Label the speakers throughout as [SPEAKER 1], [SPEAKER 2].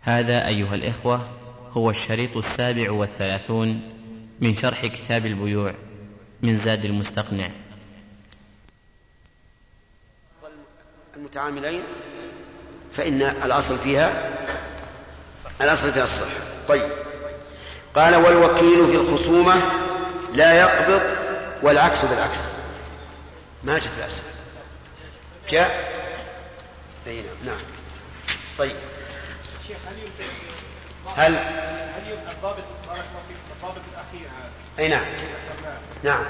[SPEAKER 1] هذا أيها الإخوة هو الشريط السابع والثلاثون من شرح كتاب البيوع من زاد المستقنع.
[SPEAKER 2] المتعاملين فإن الأصل فيها الأصل فيها الصحة طيب. قال والوكيل في الخصومة لا يقبض والعكس بالعكس. ما جاء في الأسف جاء؟ نعم. طيب.
[SPEAKER 3] شيخ هل يمكن
[SPEAKER 2] هل
[SPEAKER 3] هل يمكن الضابط بارك الله فيك الضابط الأخير؟ هذا
[SPEAKER 2] أي نعم. نعم.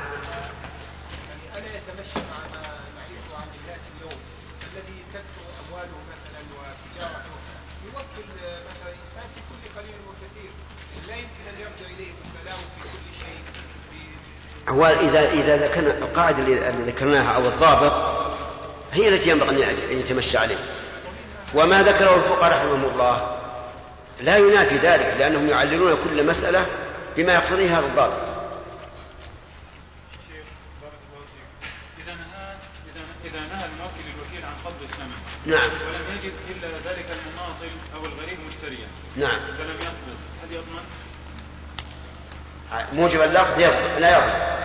[SPEAKER 3] يعني الا يتمشى مع ما نعرفه عن الناس اليوم الذي تكثر أمواله مثلا وتجارته. يوكل مثلا انسان في كل قليل وكثير. لا يمكن أن يرجع إليه وكلاء في كل شيء.
[SPEAKER 2] هو إذا إذا ذكرنا القاعدة اللي اللي ذكرناها أو الضابط هي التي ينبغي أن يتمشى عليه. وما ذكره الفقهاء رحمهم الله. لا ينافي ذلك لأنهم يعللون كل مسألة بما يقتضيه هذا الضابط.
[SPEAKER 4] إذا نهى إذا إذا نهى الموكل الوكيل عن قبض الثمن.
[SPEAKER 2] نعم.
[SPEAKER 4] ولم يجد إلا ذلك المماطل أو الغريب مشتريا.
[SPEAKER 2] نعم.
[SPEAKER 4] فلم يقبض. هل يضمن؟
[SPEAKER 2] موجب اللفظ يضمن لا يضمن.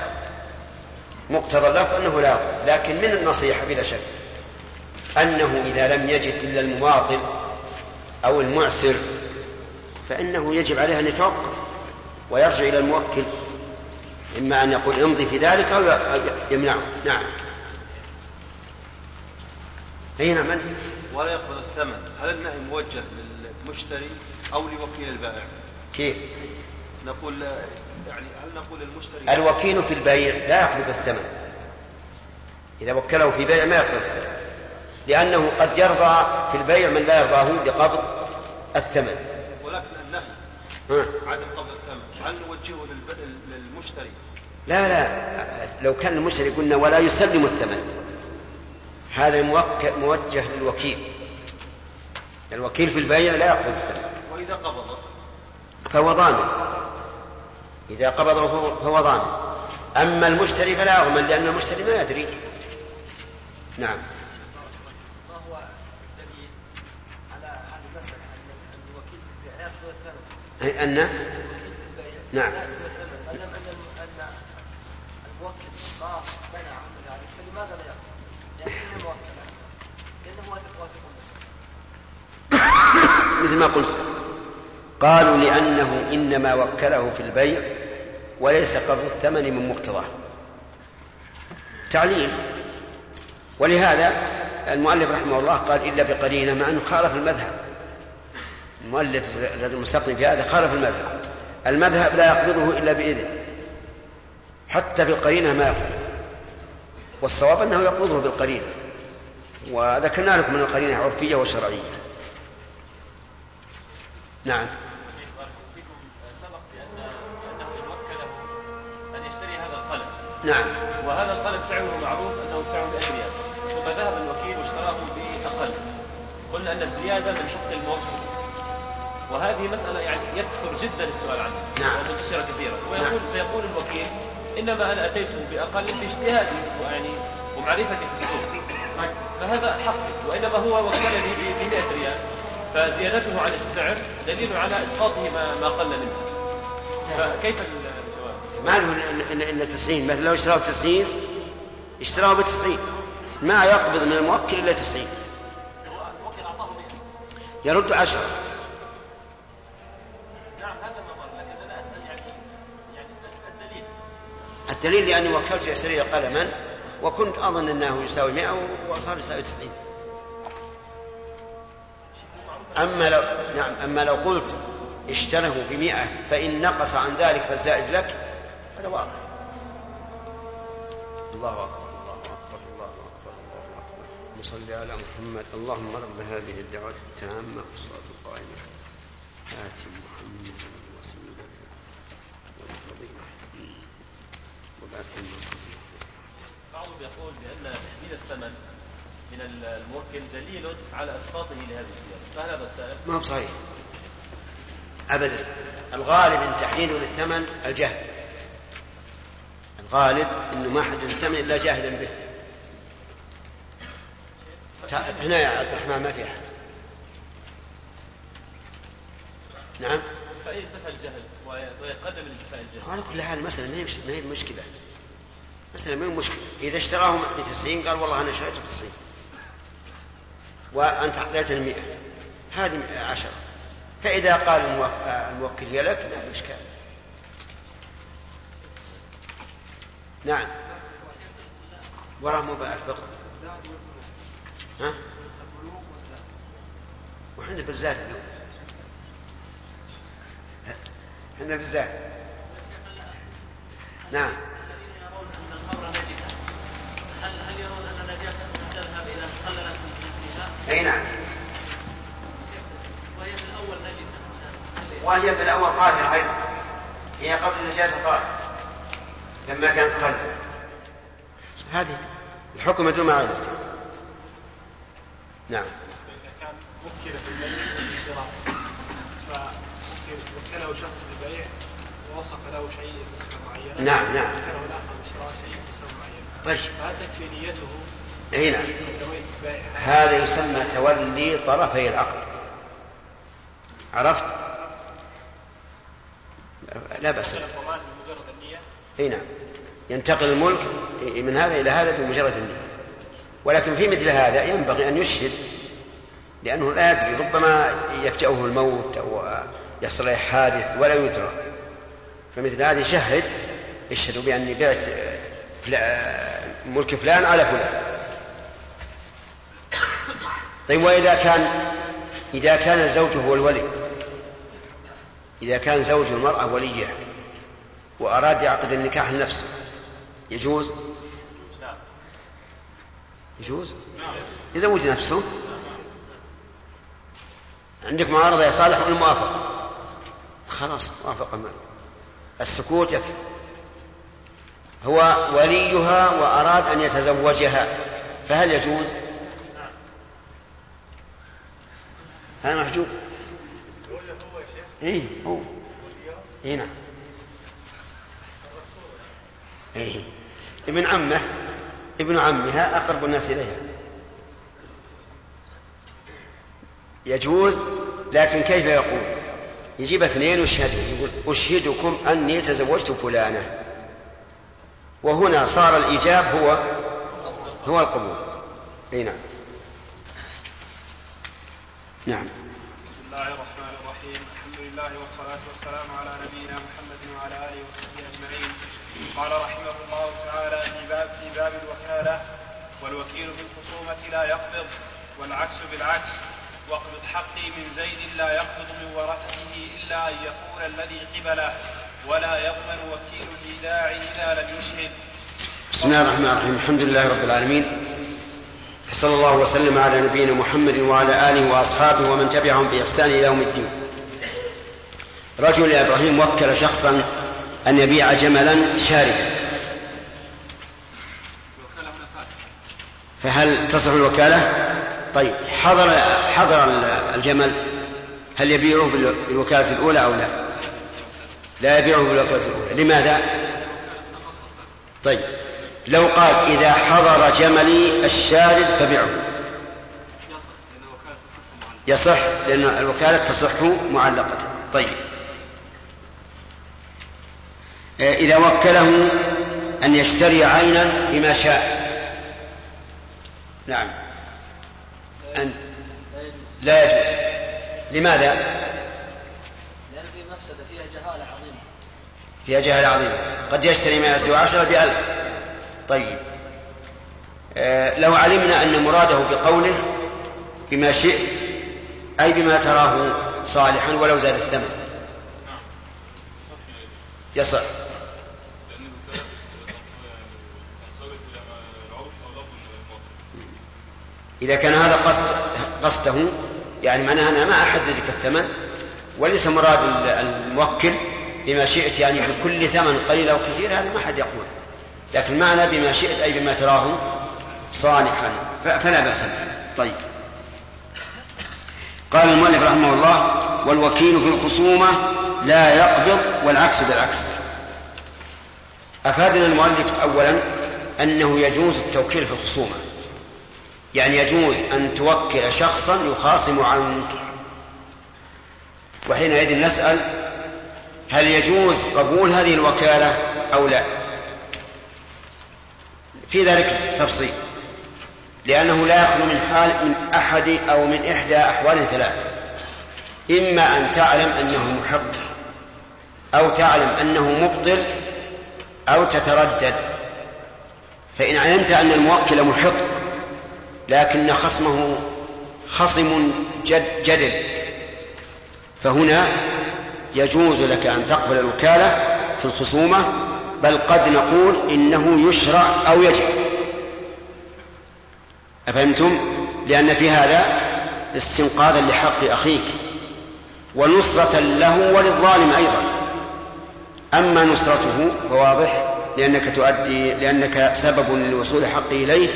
[SPEAKER 2] مقتضى اللفظ أنه لا يضمن لكن من النصيحة بلا شك. أنه إذا لم يجد إلا المماطل أو المعسر فإنه يجب عليه أن يتوقف ويرجع إلى الموكل إما أن يقول امضي في ذلك أو يمنعه. نعم. أي نعم أنت.
[SPEAKER 5] ولا يقبض الثمن. هل النهي موجه للمشتري أو لوكيل البائع؟
[SPEAKER 2] كيف؟
[SPEAKER 5] نقول يعني هل نقول للمشتري؟
[SPEAKER 2] الوكيل في البيع لا يقبض الثمن. إذا وكله في بيع ما يقبض الثمن. لأنه قد يرضى في البيع من لا يرضاه بقبض الثمن.
[SPEAKER 5] ولكن النهي. عدم قبض الثمن هل نوجهه للمشتري؟
[SPEAKER 2] لا لا. لو كان المشتري قلنا ولا يسلم الثمن. هذا موجه للوكيل. الوكيل في البيع لا يقبض الثمن.
[SPEAKER 5] وإذا قبض
[SPEAKER 2] فهو ضامن. إذا قبضه فهو- ضامن. أما المشتري فلا يضمن لأن المشتري ما يدري. نعم
[SPEAKER 6] ما هو الدليل على هذه المسألة أن أن الوكيل في البيع لا يأخذ الثمن؟
[SPEAKER 2] أي أن نعم.
[SPEAKER 6] الموكل ما منع عنه ذلك فلماذا لا يأخذ؟ لأن الموكل لأنه واثق.
[SPEAKER 2] مثل ما قلت قالوا لأنه إنما وكله في البيع وليس قبض الثمن من مقتضاه تعليل ولهذا المؤلف رحمه الله قال إلا بقرينة مع أنه خالف المذهب المؤلف زاد المستقني في هذا خالف المذهب. المذهب لا يقبضه إلا بإذن حتى في القرينة ما يقبض. والصواب أنه يقبضه بالقرينة. وذكرنا لكم من القرينة عرفية وشرعية. نعم. نعم.
[SPEAKER 7] وهذا القلم سعره معروف أنه سعره 100 ريال ثم ذهب الوكيل واشتراه بأقل قلنا أن الزيادة من حق الموكل وهذه مسألة يعني يكثر جدا السؤال عنها.
[SPEAKER 2] نعم.
[SPEAKER 7] ومنتشرة كثيرا. ويقول
[SPEAKER 2] نعم.
[SPEAKER 7] فيقول الوكيل إنما أنا أتيته بأقل في اجتهادي ويعني ومعرفتي في السوق. فهذا حقي وإنما هو وكلني ب 100 ريال. فزيادته عن السعر دليل على إسقاطه ما, ما قل منه. فكيف الجواب؟
[SPEAKER 2] ما له إلا إلا تسعين. مثلا لو اشتراه تسعين اشتراه بتسعين. ما يقبض من الموكل إلا تسعين.
[SPEAKER 7] هو الوكيل أعطاه 100
[SPEAKER 2] يرد عشرة
[SPEAKER 7] نعم هذا ما مر لكن أنا أسأل يعني يعني الدليل
[SPEAKER 2] الدليل لأني وكلت يشتري قلما وكنت أظن أنه يساوي مئة وصار يساوي تسعين. أما لو نعم أما لو قلت اشتره بمئة فإن نقص عن ذلك فالزائد لك هذا واضح. الله أكبر الله أكبر الله أكبر الله أكبر. صل على محمد. اللهم رب هذه الدعوة التامة والصلاة القائمة. آت محمد.
[SPEAKER 7] بعضهم يقول بأن تحديد الثمن من الموكل دليل على إسقاطه لهذه الزيادة فهل هذا السائل؟
[SPEAKER 2] ما هو صحيح. أبدا. الغالب أن تحديده للثمن الجهل. الغالب أنه ما حدد الثمن إلا جاهلا به. هنا يا عبد الرحمن ما في أحد. نعم؟
[SPEAKER 7] فإن انتفى الجهل ويقدم الانتفاء الجهل.
[SPEAKER 2] على كل حال المسألة ما هي ما مسألة ما هي المشكلة إذا اشتراه ب 90 قال والله أنا شريته ب 90 وأنت أعطيتني 100 هذه عشرة فإذا قال الموك- الموكل هي لك ما في إشكال. نعم. وراه مبارك بقى ها؟ وحنا بالزاد اليوم. إحنا بالزاد نعم
[SPEAKER 8] هل هل يرون ان نجاستها تذهب اذا تخللت من نفسها
[SPEAKER 2] أي نعم.
[SPEAKER 8] وهي في الأول نجسه
[SPEAKER 2] وهي في الأول طاهره أيضا. هي قبل النجاسه طاهره لما كانت خلة هذه الحكم يدل ما علمت نعم
[SPEAKER 9] وكل في البيع بالشراء فوكل وكله شخص في البيع ووصف له شيء بصفة معينة
[SPEAKER 2] نعم، نعم.
[SPEAKER 9] وكله الآخر بالشراء شيء بصفة معينة
[SPEAKER 2] طيب.
[SPEAKER 9] فهل تكفي نيته؟
[SPEAKER 2] اي نعم.
[SPEAKER 9] نويت البيع
[SPEAKER 2] هذا يسمى تولي طرفي العقد عرفت؟ لا بأس اي نعم. ينتقل الملك من هذا إلى هذا بمجرد النية. ولكن في مثل هذا ينبغي أن يشهد لأنه لا يدري ربما يفجأه الموت أو يحصل له حادث ولا يدرى. فمثل هذا يشهد اشهدوا بأني بعت ملك فلان على فلان. طيب وإذا كان إذا كان الزوج هو الولي إذا كان زوج المرأة وليه وأراد يعقد النكاح لنفسه يجوز؟ يجوز؟ يزوج نفسه. عندك معارضة يا صالح ولا موافقة خلاص موافقة. ما. السكوت يكفي. هو وليها وأراد أن يتزوجها فهل يجوز؟ هذا محجوب. إيه هو. اي نعم. إيه. ابن عمه ابن عمها أقرب الناس إليها. يجوز لكن كيف يقول؟ يجيب اثنين ويشهدوا يقول أشهدكم أني تزوجت فلانة. وهنا صار الإيجاب هو هو القبول. أي نعم. نعم.
[SPEAKER 9] بسم الله الرحمن الرحيم. الحمد لله والصلاة والسلام على نبينا محمد وعلى آله وصحبه أجمعين. قال رحمه الله تعالى في باب في باب الوكالة والوكيل بالخصومة لا يقبض والعكس بالعكس. واقبض حقي من زيد لا يقبض من ورثته إلا أن يكون الذي قبله ولا يضمن وكيل الإيداع إذا لم يشهد.
[SPEAKER 2] بسم الله الرحمن الرحيم. الحمد لله رب العالمين. صلى الله وسلم على نبينا محمد وعلى آله وأصحابه ومن تبعهم بإحسان إلى يوم الدين رجل إبراهيم وكل شخصا أن يبيع جملا شاردا فهل تصح الوكالة؟ طيب حضر حضر الجمل هل يبيعه بالوكالة الأولى أو لا؟ لا يبيعه بالوكالة الأولى لماذا؟ طيب لو قال إذا حضر جملي الشارد فبيعه
[SPEAKER 9] يصح لأن الوكالة تصح معلقة.
[SPEAKER 2] طيب. آه، إذا وكله أن يشتري عينا بما شاء. نعم. أن لا يجوز. لماذا؟
[SPEAKER 6] لأن في مفسدة فيها جهالة عظيمة.
[SPEAKER 2] فيها جهل عظيم قد يشتري ما يزيد عشرة بألف. طيب. آه، لو علمنا أن مراده بقوله بما شئت أي بما تراه صالحا ولو زاد الثمن. يصح. إذا كان هذا قصد قصده يعني معناها أنا ما أحدد لك الثمن وليس مراد الموكل بما شئت يعني بكل ثمن قليل أو كثير هذا ما حد يقول. لكن معنى بما شئت أي بما تراه صالحا فلا بأس به. طيب. قال المؤلف رحمه الله والوكيل في الخصومة لا يقبض والعكس بالعكس. أفادنا المؤلف أولا أنه يجوز التوكيل في الخصومة. يعني يجوز أن توكل شخصا يخاصم عنك. وحينئذ نسأل هل يجوز قبول هذه الوكالة أو لا؟ في ذلك تفصيل. لأنه لا يخلو من حال من أحد أو من إحدى أحوال ثلاثة. إما أن تعلم أنه محق أو تعلم أنه مبطل أو تتردد. فإن علمت أن الموكل محق لكن خصمه خصم جد جدل فهنا يجوز لك أن تقبل الوكالة في الخصومة بل قد نقول إنه يشرع أو يجب أفهمتم؟ لأن في هذا استنقاذا لحق أخيك ونصرة له وللظالم أيضا أما نصرته فواضح لأنك تؤدي لأنك سبب لوصول حقه إليه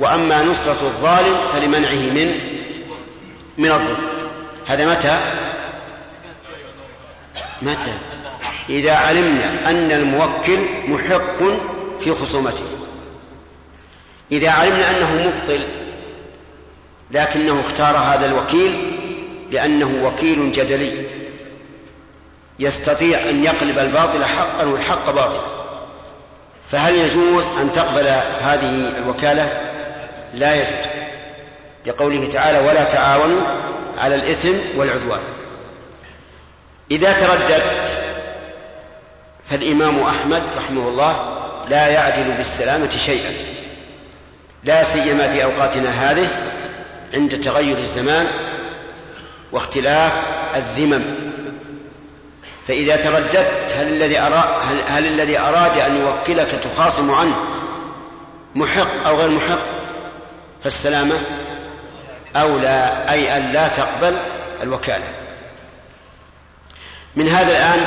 [SPEAKER 2] وأما نصرة الظالم فلمنعه من من الظلم هذا متى؟ متى؟ إذا علمنا أن الموكل محق في خصومته. إذا علمنا أنه مبطل لكنه اختار هذا الوكيل لأنه وكيل جدلي يستطيع أن يقلب الباطل حقا والحق باطلا. فهل يجوز أن تقبل هذه الوكالة؟ لا يجوز. لقوله تعالى ولا تعاونوا على الإثم والعدوان إذا ترددت فالإمام أحمد رحمه الله لا يعدل بالسلامة شيئا. لا سيما في أوقاتنا هذه عند تغير الزمان واختلاف الذمم. فإذا ترددت هل الذي أراد هل, هل الذي أراد أن يوكلك تخاصم عنه محق أو غير محق؟ فالسلامة أولى أي أن لا تقبل الوكالة. من هذا الآن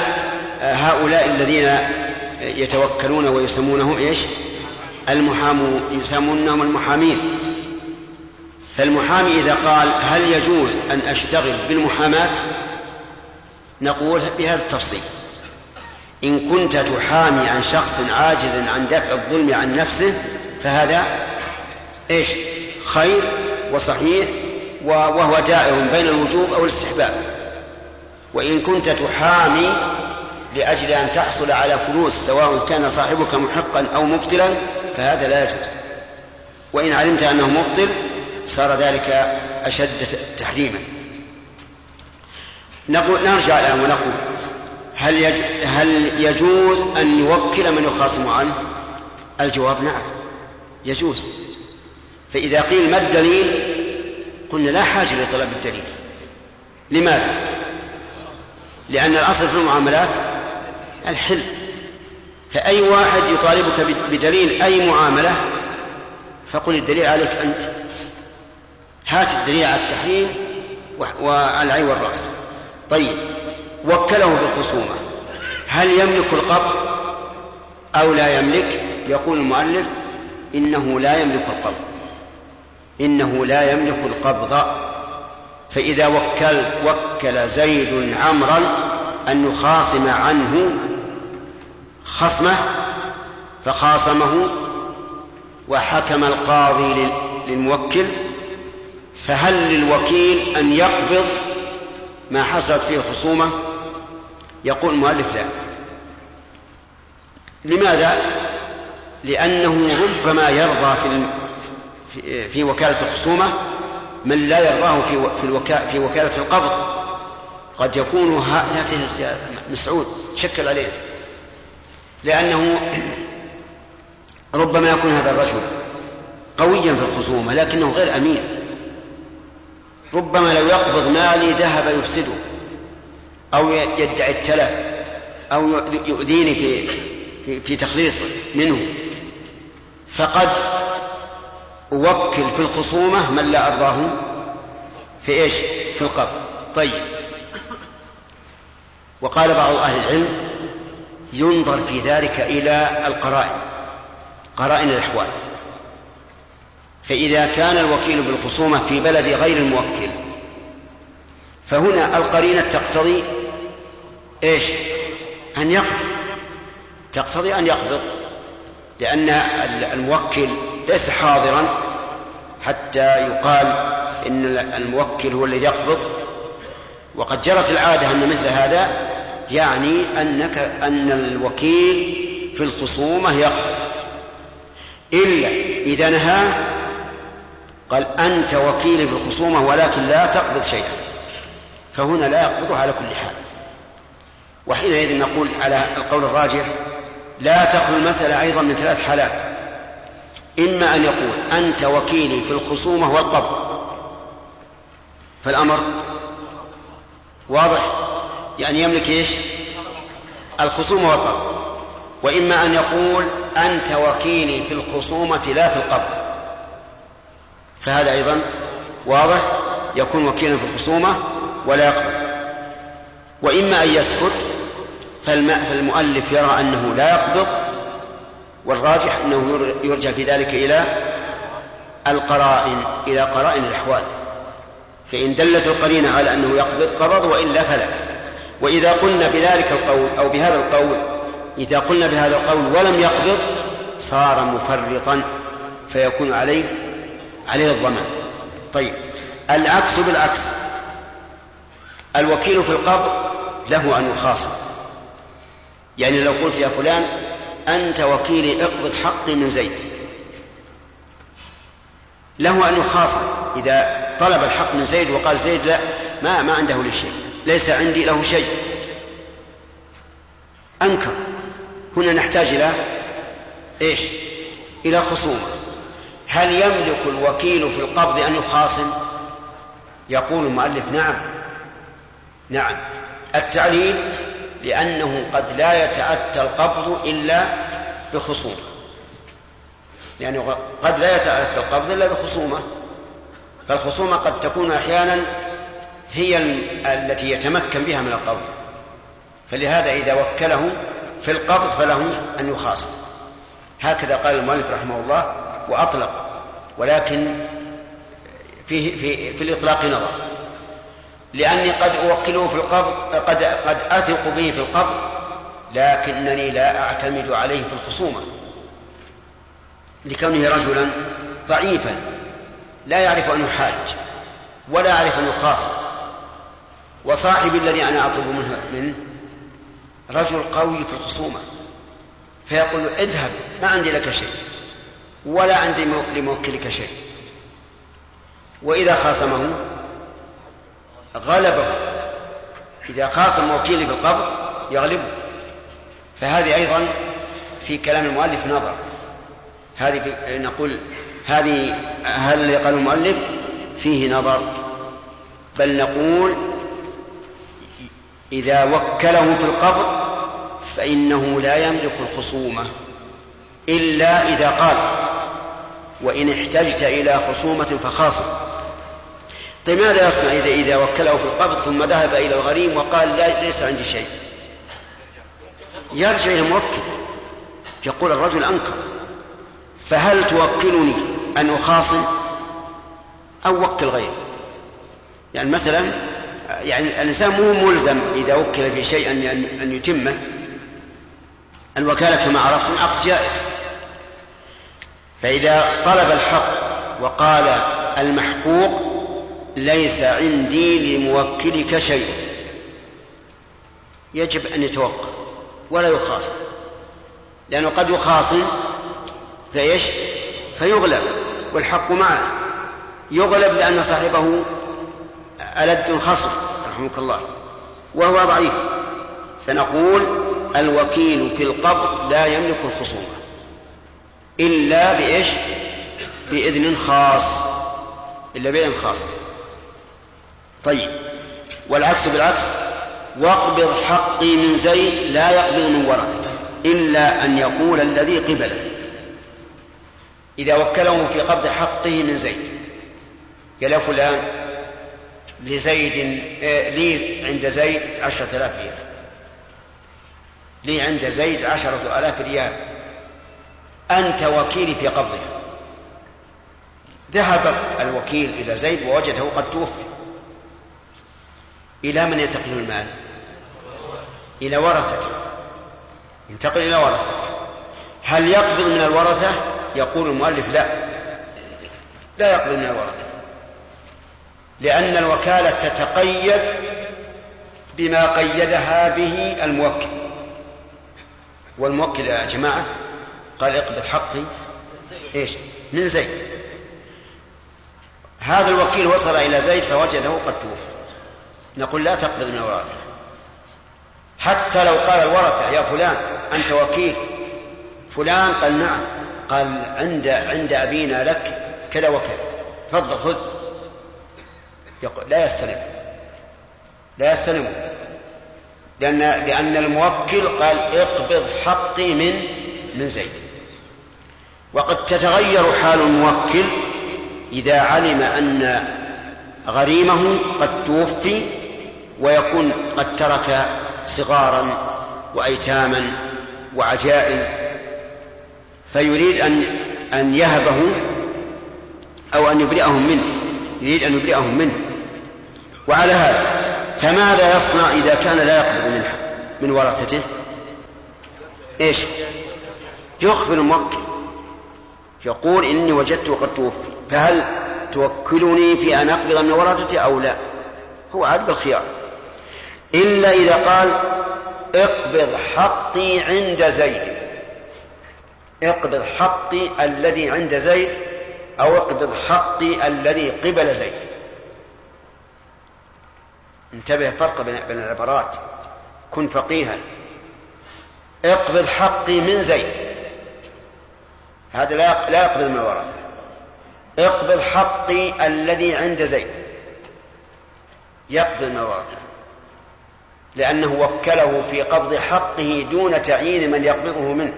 [SPEAKER 2] هؤلاء الذين يتوكلون ويسمونهم إيش؟ المحامون يسمونهم المحامين. فالمحامي إذا قال هل يجوز أن أشتغل بالمحاماة؟ نقول بهذا التفصيل. إن كنت تحامي عن شخص عاجز عن دفع الظلم عن نفسه فهذا إيش؟ خير وصحيح وهو دائر بين الوجوب أو الاستحباب. وإن كنت تحامي لأجل أن تحصل على فلوس سواء كان صاحبك محقا أو مبطلا فهذا لا يجوز وإن علمت أنه مبطل صار ذلك أشد تحريما نقول نرجع الآن ونقول هل يج... هل يجوز أن يوكل من يخاصم عنه؟ الجواب نعم يجوز فإذا قيل ما الدليل قلنا لا حاجة لطلب الدليل لماذا؟ لأن الأصل في المعاملات الحل. فأي واحد يطالبك بدليل أي معاملة فقل الدليل عليك أنت. هات الدليل على التحريم والعين والرأس. طيب وكله بالخصومة. هل يملك القبض أو لا يملك؟ يقول المؤلف إنه لا يملك القبض. إنه لا يملك القبض. فإذا وكل وكل زيد عمرا أن يخاصم عنه خصمه فخاصمه وحكم القاضي للموكل فهل للوكيل أن يقبض ما حصلت فيه الخصومة يقول المؤلف لا. لماذا؟ لأنه ربما يرضى في في وكالة الخصومة من لا يرضاه في في, في وكالة القبض. قد يكون يا مسعود شكل عليه. لأنه ربما يكون هذا الرجل قويا في الخصومة لكنه غير أمين. ربما لو يقبض مالي ذهب يفسده أو يدعي التلف أو يؤذيني في في, تخليص منه. فقد أوكل في الخصومة من لا أرضاه في إيش؟ في القبض طيب. وقال بعض أهل العلم ينظر في ذلك إلى القرائن قرائن الأحوال. فإذا كان الوكيل بالخصومة في بلد غير الموكل فهنا القرينة تقتضي إيش؟ أن يقبض. تقتضي أن يقبض لأن الموكل ليس حاضرا حتى يقال إن الموكل هو الذي يقبض. وقد جرت العادة أن مثل هذا يعني أنك أن الوكيل في الخصومة يقبض إلا إذا نهاه قال أنت وكيلي بالخصومة ولكن لا تقبض شيئا. فهنا لا يقبضه على كل حال. وحينئذ نقول على القول الراجح لا تخلو المسألة أيضا من ثلاث حالات. إما أن يقول أنت وكيلي في الخصومة والقبض. فالأمر واضح؟ يعني يملك إيش؟ الخصومة والقبض وإما أن يقول أنت وكيلي في الخصومة لا في القبض فهذا أيضا واضح يكون وكيلا في الخصومة ولا يقبض وإما أن يسكت فالمؤلف يرى أنه لا يقبض والراجح أنه يرجع في ذلك إلى القرائن إلى قرائن الأحوال. فإن دلت القرينة على أنه يقبض قبض وإلا فلا. وإذا قلنا بذلك القول أو بهذا القول إذا قلنا بهذا القول ولم يقبض صار مفرطا فيكون عليه عليه الضمان. طيب العكس بالعكس. الوكيل في القبض له أن يخاصم. يعني لو قلت يا فلان أنت وكيلي اقبض حقي من زيد. له أن يخاصم إذا طلب الحق من زيد وقال زيد لا ما ما عنده لي شيء. ليس عندي له شيء. أنكر. هنا نحتاج إلى إيش؟ إلى خصومة. هل يملك الوكيل في القبض أن يخاصم؟ يقول المؤلف نعم. نعم. التعليل لأنه قد لا يتأتى القبض إلا بخصومة. لأنه قد لا يتأتى القبض إلا بخصومة. فالخصومة قد تكون أحيانا هي التي يتمكن بها من القبض فلهذا إذا وكله في القبض فله أن يخاصم. هكذا قال المؤلف رحمه الله وأطلق. ولكن فيه في, في الإطلاق نظر. لأني قد أوكله في القبض قد قد أثق به في القبض لكنني لا أعتمد عليه في الخصومة. لكونه رجلا ضعيفا لا يعرف أن يحاج ولا يعرف أن يخاصم. وصاحبي الذي أنا أطلب منه منه رجل قوي في الخصومة. فيقول له اذهب ما عندي لك شيء ولا عندي لموكلك شيء. وإذا خاصمه غلبه. إذا خاصم وكيلي في القبض يغلبه. فهذه أيضا في كلام المؤلف نظر. هذه في نقول هذه هل قال المؤلف؟ فيه نظر. بل نقول إذا وكله في القبض فإنه لا يملك الخصومة إلا إذا قال وإن احتجت إلى خصومة فخاصم طيب ماذا يصنع إذا إذا وكله في القبض ثم ذهب إلى الغريم وقال لا ليس عندي شيء؟ يرجع إلى الموكل. يقول الرجل أنكر. فهل توكلني أن أخاصم أو وكل غيري؟ يعني مثلا يعني الإنسان مو ملزم إذا وكل في شيء أن أن يتمه. الوكالة كما عرفتم عقد جائز. فإذا طلب الحق وقال المحقوق ليس عندي لموكلك شيء يجب أن يتوقف ولا يخاصم. لأنه قد يخاصم فإيش؟ فيغلب والحق معه. يغلب لأن صاحبه ألد خصم رحمك الله وهو ضعيف. فنقول الوكيل في القبض لا يملك الخصومة إلا بإيش؟ بإذن خاص إلا بإذن خاص. طيب والعكس بالعكس واقبض حقي من زيد لا يقبض من ورثته إلا أن يقول الذي قبله. إذا وكله في قبض حقه من زيد قال يا فلان لزيد لي عند زيد عشرة آلاف ريال. لي عند زيد عشرة آلاف ريال. أنت وكيلي في قبضها ذهب الوكيل إلى زيد ووجده قد توفي. إلى من ينتقل المال؟ إلى ورثته. ينتقل إلى ورثته. هل يقبض من الورثة؟ يقول المؤلف لا. لا يقبض من الورثة. لأن الوكالة تتقيد بما قيدها به الموكل. والموكل يا جماعة قال اقبض حقي. إيش؟ من زيد. هذا الوكيل وصل إلى زيد فوجده قد توفي. نقول لا تقبض من الورثة. حتى لو قال الورثة يا فلان أنت وكيل. فلان قال نعم. قال عند عند أبينا لك كذا وكذا. تفضل خذ. لا يستلم. لا يستلم. لأن لأن الموكل قال اقبض حقي من من زيد. وقد تتغير حال الموكل إذا علم أن غريمه قد توفي ويكون قد ترك صغارا وأيتاما وعجائز. فيريد أن أن يهبه أو أن يبرئهم منه. يريد أن يبرئهم منه. وعلى هذا فماذا يصنع إذا كان لا يقبض منها من ورثته؟ إيش؟ يخبر الموكل. يقول إني وجدته قد توفي. فهل توكلني في أن أقبض من ورثته أو لا؟ هو عاد بالخيار. إلا إذا قال اقبض حقي عند زيد. اقبض حقي الذي عند زيد أو اقبض حقي الذي قبل زيد. انتبه فرق بين العبارات. كن فقيها. اقبض حقي من زيد. هذا لا لا يقبض من الورثة اقبض حقي الذي عند زيد. يقبض من الورثة لأنه وكله في قبض حقه دون تعيين من يقبضه منه.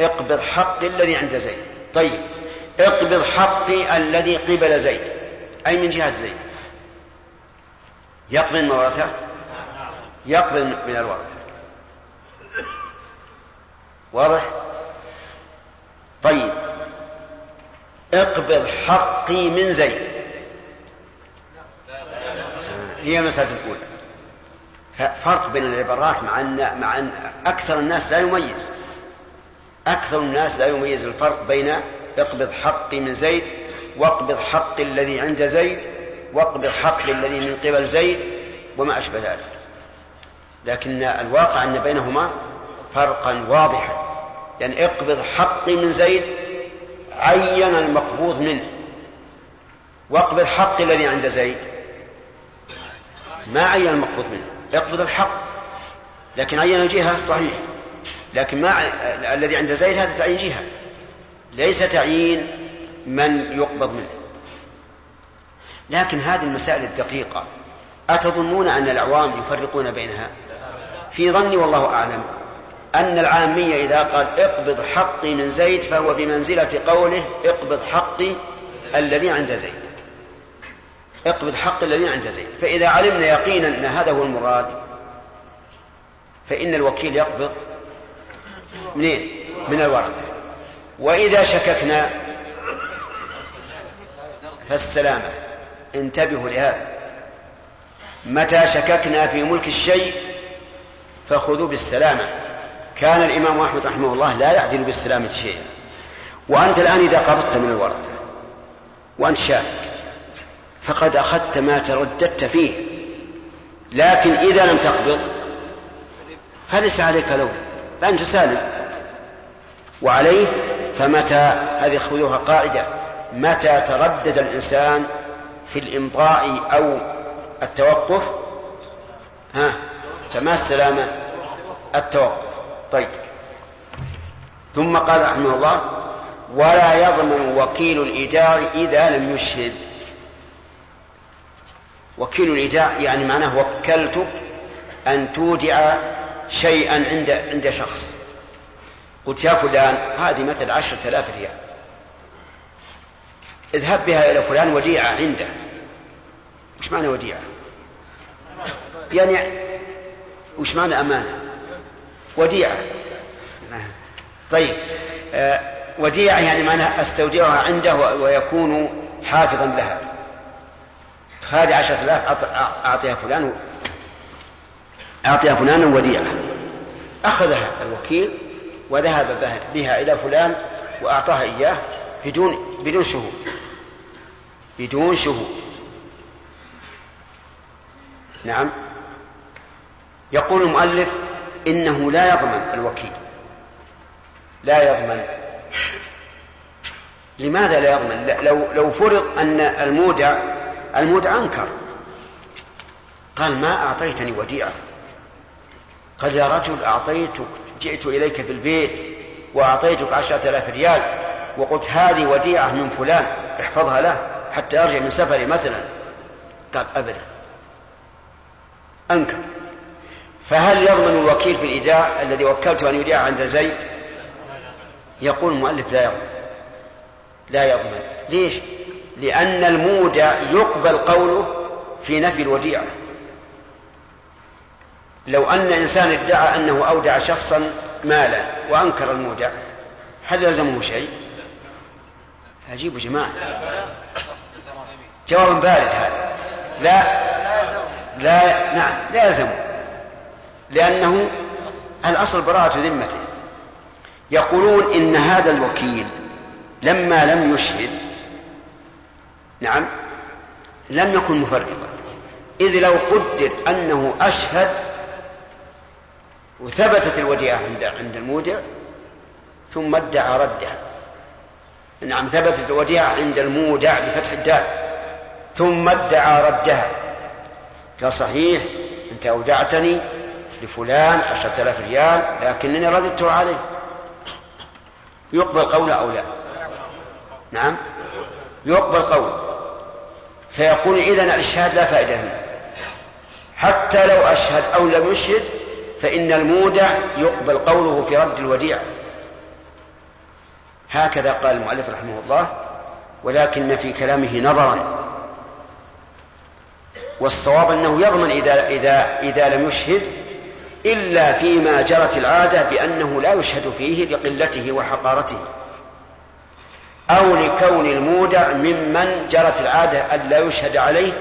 [SPEAKER 2] اقبض حقي الذي عند زيد. طيب. اقبض حقي الذي قبل زيد. أي من جهة زيد؟ يقبل من ورثه يقبل من الورثة واضح؟ طيب. اقبض حقي من زيد هي المسألة الأولى. فرق بين العبارات مع أن مع أن أكثر الناس لا يميز. أكثر الناس لا يميز الفرق بين اقبض حقي من زيد واقبض حقي الذي عند زيد واقبض حقي الذي من قبل زيد وما أشبه ذلك. لكن الواقع أن بينهما فرقا واضحا. يعني اقبض حقي من زيد عين المقبوض منه. واقبض حقي الذي عند زيد ما عين المقبوض منه. اقبض الحق. لكن عين الجهة صحيح لكن ما الذي عند زيد هذا تعيين جهة. ليس تعيين من يقبض منه. لكن هذه المسائل الدقيقة. أتظنون أن العوام يفرقون بينها؟ في ظني والله أعلم أن العامية إذا قال اقبض حقي من زيد فهو بمنزلة قوله اقبض حقي الذي عند زيد. اقبض حقي الذي عند زيد. فإذا علمنا يقينا أن هذا هو المراد فإن الوكيل يقبض منين؟ من الورثة وإذا شككنا فالسلامة. انتبهوا لهذا. متى شككنا في ملك الشيء فخذوا بالسلامة. كان الإمام أحمد رحمه الله لا يعدل بالسلامة شيئا. وأنت الآن إذا قبضت من الورثة وأنت شاكك فقد أخذت ما ترددت فيه. لكن إذا لم تقبض فليس عليك لوم فأنت سالم. وعليه فمتى هذه خذوها قاعدة متى تردد الإنسان في الإمضاء أو التوقف؟ ها فما السلامة. التوقف. طيب. ثم قال رحمه الله ولا يضمن وكيل الإيداع إذا لم يشهد. وكيل الإيداع يعني معناه وكلتك أن تودع شيئا عند عند شخص. قلت يا فلان هذه مثل عشرة آلاف ريال. اذهب بها إلى فلان وديعة عنده. وش معنى وديعة؟ يعني وش معنى أمانة؟ وديعة. طيب آه وديعة يعني معناها أستودعها عنده ويكون حافظا لها. هذه عشرة آلاف أعطيها فلان أعطيها فلانا وديعة. أخذها الوكيل وذهب بها إلى فلان وأعطاها إياه بدون بدون شهود. بدون شهود. نعم. يقول المؤلف إنه لا يضمن الوكيل. لا يضمن. لماذا لا يضمن؟ لو لو فرض أن المودع المودع أنكر. قال ما أعطيتني وديعة. قال يا رجل أعطيتك جئت إليك في البيت وأعطيتك عشرة آلاف ريال وقلت هذه وديعة من فلان احفظها له. حتى أرجع من سفري مثلا. قال أبدا. أنكر. فهل يضمن الوكيل في الإيداع الذي وكلته أن يوديع عند زيد؟ يقول المؤلف لا يضمن. لا يضمن. ليش؟ لأن المودع يقبل قوله في نفي الوديعة. لو أن إنسان ادعى أنه أودع شخصا مالا وأنكر المودع هل يلزمه شيء؟ عجيب جماعة. جواب بارد هذا. لا. لا نعم لا يلزمه لأنه الأصل براءة ذمته. يقولون إن هذا الوكيل لما لم يشهد نعم لم يكن مفرطا. إذ لو قدر أنه أشهد وثبتت الوديعة عند عند المودع ثم ادعى ردها نعم ثبتت الوديعة عند المودع بفتح الدال. ثم ادعى ردها قال صحيح أنت أودعتني لفلان عشرة آلاف ريال لكنني رددته عليه. يقبل قوله أو لا؟ نعم. يقبل قوله فيقول إذن الإشهاد لا فائدة منه. حتى لو أشهد أو لم يشهد فإن المودع يقبل قوله في رد الوديعة هكذا قال المؤلف رحمه الله ولكن في كلامه نظرا. والصواب أنه يضمن إذا, إذا, إذا لم يشهد إلا فيما جرت العادة بأنه لا يشهد فيه لقلته وحقارته أو لكون المودع ممن جرت العادة أن لا يشهد عليه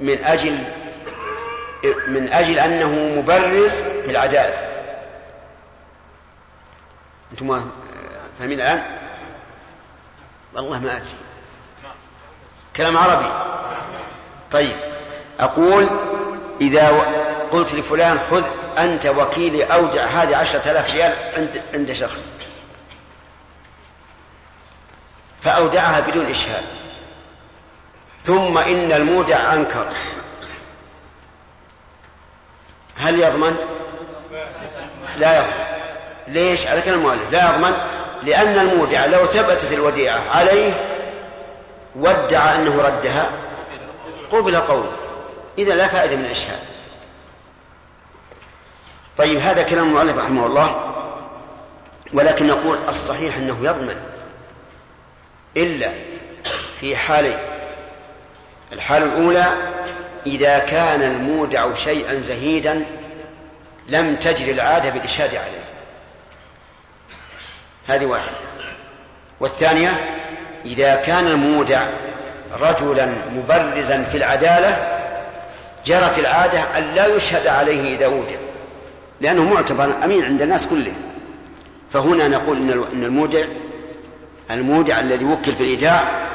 [SPEAKER 2] من أجل من أجل أنه مبرز في العدالة. أنتم فاهمين الآن؟ والله ما أدري. كلام عربي. طيب. أقول إذا قلت لفلان خذ أنت وكيلي أودع هذه عشرة آلاف ريال عند, عند شخص. فأودعها بدون إشهاد. ثم إن المودع أنكر. هل يضمن؟ لا يضمن. ليش؟ على كلام المؤلف. لا يضمن لأن المودع لو ثبتت الوديعة عليه وادعى أنه ردها قبل قوله إذا لا فائدة من الإشهاد طيب هذا كلام المؤلف رحمه الله ولكن نقول الصحيح أنه يضمن. إلا في حالين الحالة الأولى إذا كان المودع شيئا زهيدا لم تجري العادة بالإشهاد عليه. هذه واحدة. والثانية إذا كان المودع رجلا مبرزا في العدالة جرت العادة أن لا يشهد عليه إذا أودع لأنه معتبر أمين عند الناس كلهم فهنا نقول إن المودع المودع الذي وكل في الإيداع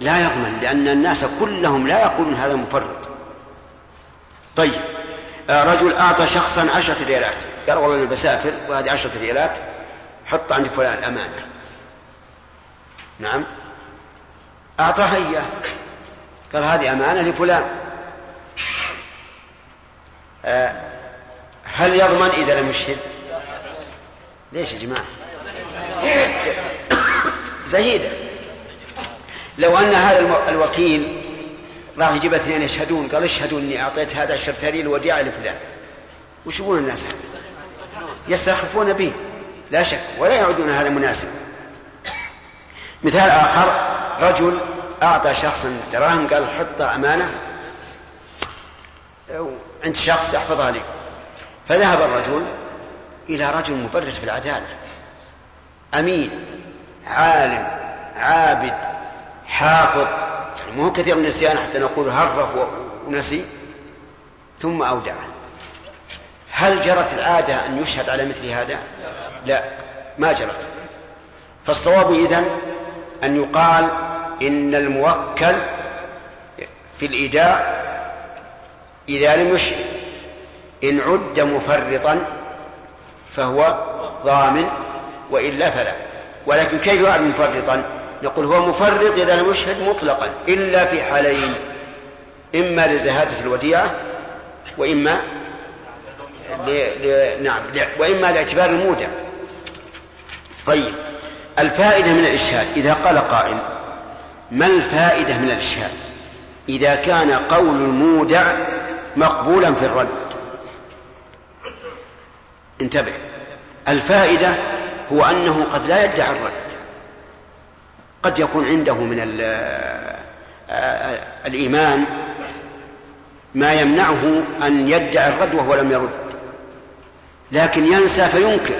[SPEAKER 2] لا يضمن لأن الناس كلهم لا يقولون هذا مفرط. طيب آه، رجل أعطى شخصا عشرة ريالات. قال والله أنا بسافر وهذه عشرة ريالات حط عند فلان أمانة نعم. أعطاها إياه قال هذه أمانة لفلان. هل يضمن إذا لم يشهد؟ ليش يا جماعة؟ زهيدة. لو أن هذا الوكيل راح يجيب اثنين يشهدون قال اشهدوا اني أعطيت هذا الشرتري الوديعه لفلان. وش يقول الناس؟ هذا؟ يستخفون به. لا شك ولا يعدون هذا مناسب. مثال آخر رجل أعطى شخصا دراهم قال حطها أمانة. عند شخص يحفظها لي. فذهب الرجل إلى رجل مبرز في العدالة. أمين عالم عابد حافظ. يعني مو كثير من النسيان حتى نقول هرف ونسي. ثم أودعه هل جرت العادة أن يشهد على مثل هذا؟ لا ما جرت. فالصواب إذن أن يقال إن الموكل في الإيداع إذا لم يشهد إن عد مفرطا فهو ضامن وإلا فلا. ولكن كيف يعد مفرطا؟ نقول هو مفرط إذا لم يشهد مطلقا إلا في حالين إما لزهادة الوديعة وإما ل... ل... نعم ل... وإما لاعتبار المودع. طيب الفائدة من الإشهاد؟ إذا قال قائل ما الفائدة من الإشهاد؟ إذا كان قول المودع مقبولا في الرد. انتبه. الفائدة هو أنه قد لا يدعي الرد. قد يكون عنده من الإيمان ما يمنعه أن يدعي الرد وهو لم يرد. لكن ينسى فينكر.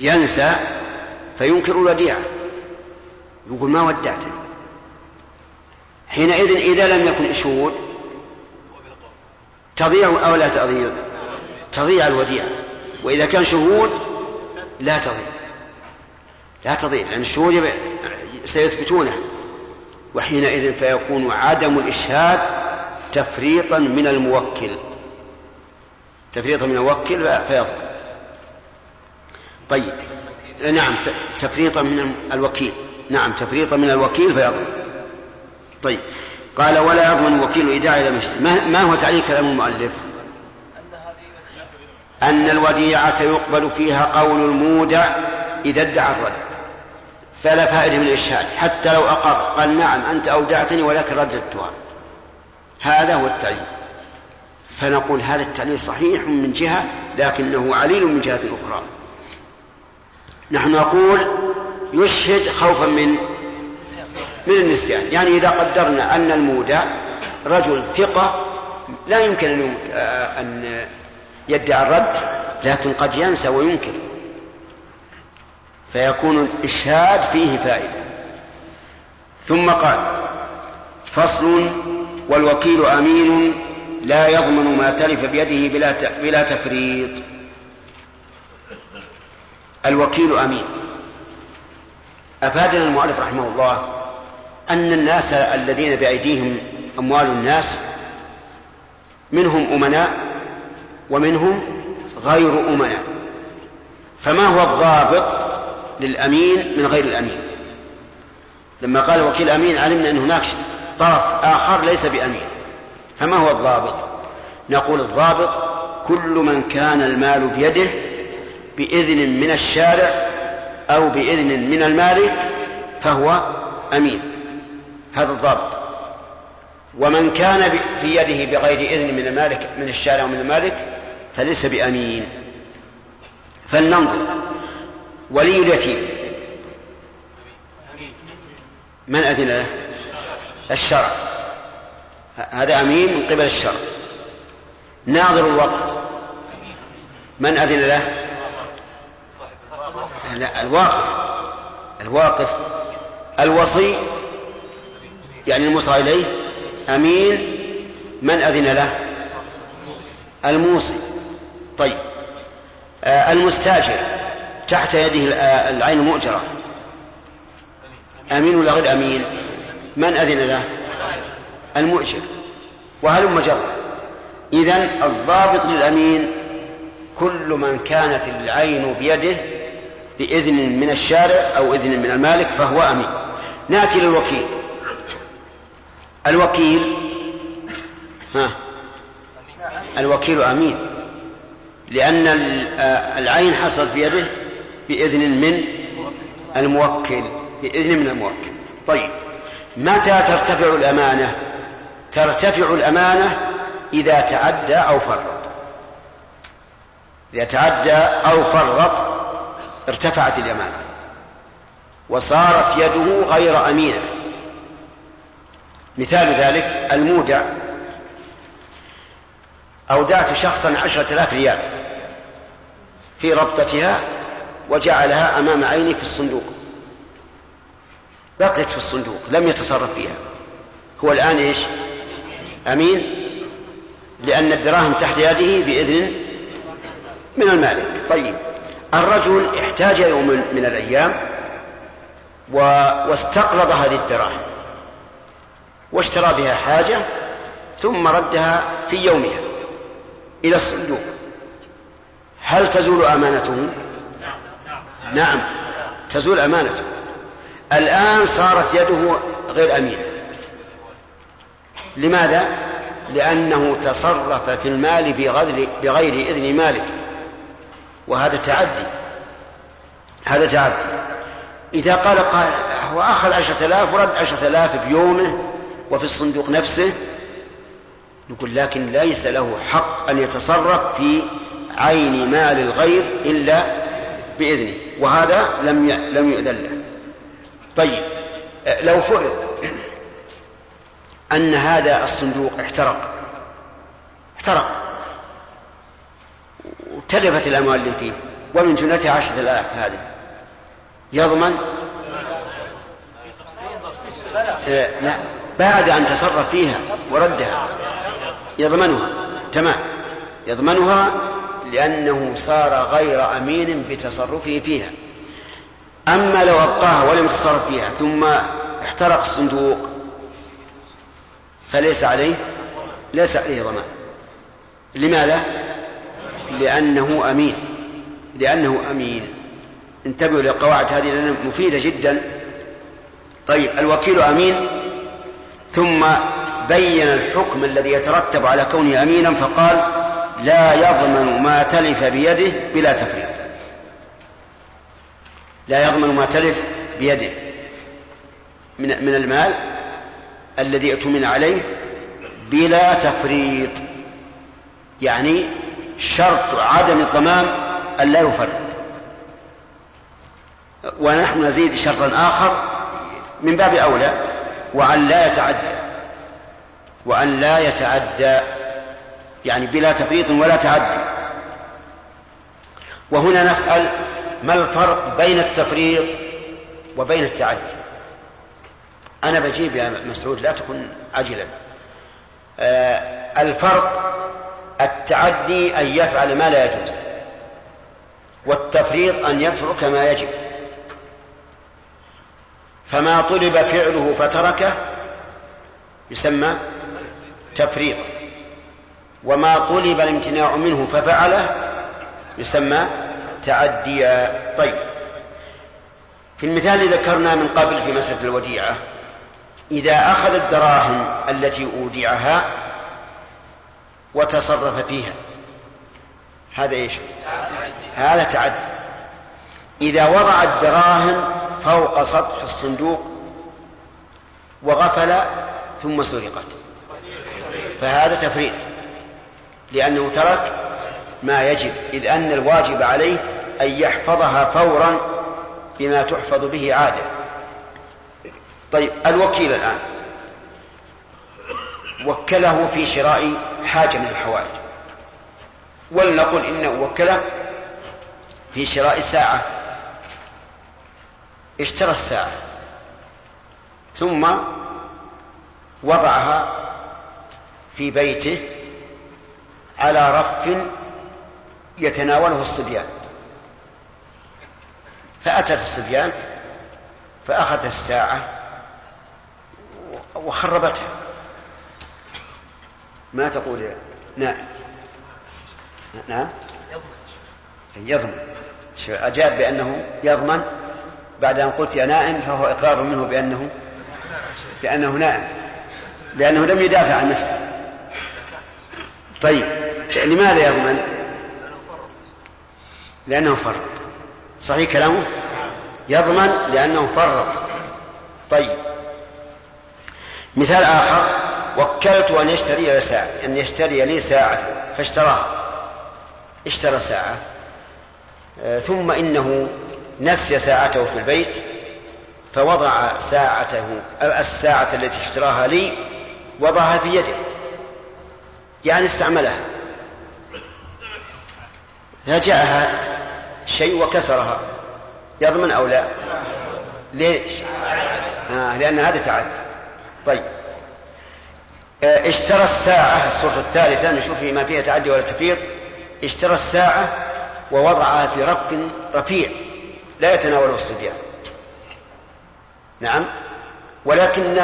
[SPEAKER 2] ينسى فينكر الوديعة. يقول ما ودعتني. حينئذ إذا لم يكن شهود تضيع أو لا تضيع؟ تضيع الوديعة. وإذا كان شهود لا تضيع. لا تضيع لأن الشهود سيثبتونه. وحينئذ فيكون عدم الإشهاد تفريطا من الموكل. تفريطا من الموكل فيضل طيب. نعم تفريطا من الوكيل. نعم تفريطا من الوكيل فيضل طيب. قال ولا يضمن الوكيل إيداع إلى مشتري ما هو تعليق كلام المؤلف؟ أن الوديعة يقبل فيها قول المودع إذا ادعى الرد. فلا فائدة من الإشهاد. حتى لو أقر قال نعم أنت أودعتني ولكن رددتها هذا هو التعليل. فنقول هذا التعليل صحيح من جهة لكنه عليل من جهة أخرى. نحن نقول يشهد خوفا من من النسيان. يعني إذا قدرنا أن المودع رجل ثقة لا يمكن أن يدعي الرد لكن قد ينسى وينكر. فيكون الإشهاد فيه فائدة. ثم قال فصل والوكيل أمين لا يضمن ما تلف بيده بلا بلا تفريط. الوكيل أمين. أفادنا المؤلف رحمه الله أن الناس الذين بأيديهم أموال الناس منهم أمناء ومنهم غير أمناء. فما هو الضابط للأمين من غير الأمين؟ لما قال وكيل أمين علمنا أن هناك طرف آخر ليس بأمين. فما هو الضابط؟ نقول الضابط كل من كان المال بيده بإذن من الشارع أو بإذن من المالك فهو أمين. هذا الضابط ومن كان في يده بغير إذن من المالك من الشارع ومن المالك فليس بأمين. فلننظر. ولي اليتيم. من أذن له؟ الشرع. هذا أمين من قبل الشرع. ناظر الوقف من أذن له؟ لا الواقف. الواقف. الوصي. يعني الموصى إليه؟ أمين. من أذن له؟ الموصي. طيب. آه المستاجر. تحت يده العين المؤجرة. أمين ولا غير أمين؟ من أذن له؟ المؤجر. وهلم جرا إذن الضابط للأمين كل من كانت العين بيده بإذن من الشارع أو إذن من المالك فهو أمين. نأتي للوكيل. الوكيل. ها. الوكيل أمين. لأن العين حصلت بيده بإذن من الموكل. بإذن من الموكل. طيب. متى ترتفع الأمانة؟ ترتفع الأمانة إذا تعدى أو فرط. إذا تعدى أو فرط ارتفعت الأمانة. وصارت يده غير أمينة. مثال ذلك المودع. أودعت شخصا عشرة آلاف ريال في ربطتها وجعلها أمام عيني في الصندوق. بقيت في الصندوق لم يتصرف فيها. هو الآن إيش؟ أمين؟ لأن الدراهم تحت يده بإذن من المالك. طيب الرجل احتاج يوم من الأيام. واستقرض هذه الدراهم. واشترى بها حاجة ثم ردها في يومها إلى الصندوق. هل تزول أمانته؟ نعم تزول أمانته. الآن صارت يده غير أمينة لماذا؟ لأنه تصرف في المال بغير, إذن مالك. وهذا تعدي. هذا تعدي. إذا قال قال هو أخذ عشرة آلاف ورد عشرة آلاف بيومه وفي الصندوق نفسه نقول لكن ليس له حق أن يتصرف في عين مال الغير إلا بإذنه وهذا لم لم يؤذن له. طيب لو فرض أن هذا الصندوق احترق احترق وتلفت الأموال اللي فيه ومن جملتها عشرة آلاف هذه يضمن؟ لا بعد أن تصرف فيها وردها. يضمنها. تمام. يضمنها لأنه صار غير أمين بتصرفه فيها. أما لو أبقاها ولم يتصرف فيها ثم احترق الصندوق فليس عليه ليس عليه ضمان. لماذا؟ لأنه أمين. لأنه أمين. انتبهوا للقواعد هذه لأنها مفيدة جدا. طيب الوكيل أمين؟ ثم بين الحكم الذي يترتب على كونه أمينا فقال لا يضمن ما تلف بيده بلا تفريط. لا يضمن ما تلف بيده. من من المال الذي اؤتمن عليه بلا تفريط. يعني شرط عدم الضمان أن لا يفرط. ونحن نزيد شرطا آخر من باب أولى. وأن لا يتعدى. وأن لا يتعدى. يعني بلا تفريط ولا تعدي. وهنا نسأل ما الفرق بين التفريط وبين التعدي؟ أنا بجيب يا مسعود لا تكن عجلا. آه الفرق التعدي أن يفعل ما لا يجوز والتفريط أن يترك ما يجب. فما طلب فعله فتركه يسمى تفريط. وما طلب الامتناع منه ففعله يسمى تعديا طيب. في المثال الذي ذكرنا من قبل في مسألة الوديعة إذا أخذ الدراهم التي أودعها وتصرف فيها هذا إيش؟ هذا تعدي. إذا وضع الدراهم فوق سطح الصندوق وغفل ثم سرقت. فهذا تفريط لأنه ترك ما يجب إذ أن الواجب عليه أن يحفظها فورا بما تحفظ به عادة. طيب الوكيل الآن. وكله في شراء حاجة من الحوائج. ولنقل إنه وكله في شراء ساعة. اشترى الساعة ثم وضعها في بيته على رف يتناوله الصبيان. فأتت الصبيان فأخذت الساعة وخربتها. ما تقول يا نعم. نعم. يضمن. أجاب بأنه يضمن؟ بعد أن قلت يا نائم فهو إقرار منه بأنه بأنه نائم. لأنه لم يدافع عن نفسه. طيب لماذا يضمن لأنه فرط. صحيح كلامه؟ يضمن لأنه فرط. طيب. مثال آخر وكلت أن يشتري ساعة أن يشتري لي ساعة فاشتراها. اشترى ساعة. آه، ثم إنه نسي ساعته في البيت فوضع ساعته الساعة التي اشتراها لي وضعها في يده. يعني استعملها. فجاءها شيء وكسرها. يضمن أو لا؟ ليش؟ آه لأن هذا تعد. طيب. آه اشترى الساعة الصورة الثالثة نشوف ما فيها تعدي ولا تفيض. اشترى الساعة ووضعها في رف رفيع. لا يتناوله الصبيان. نعم. ولكن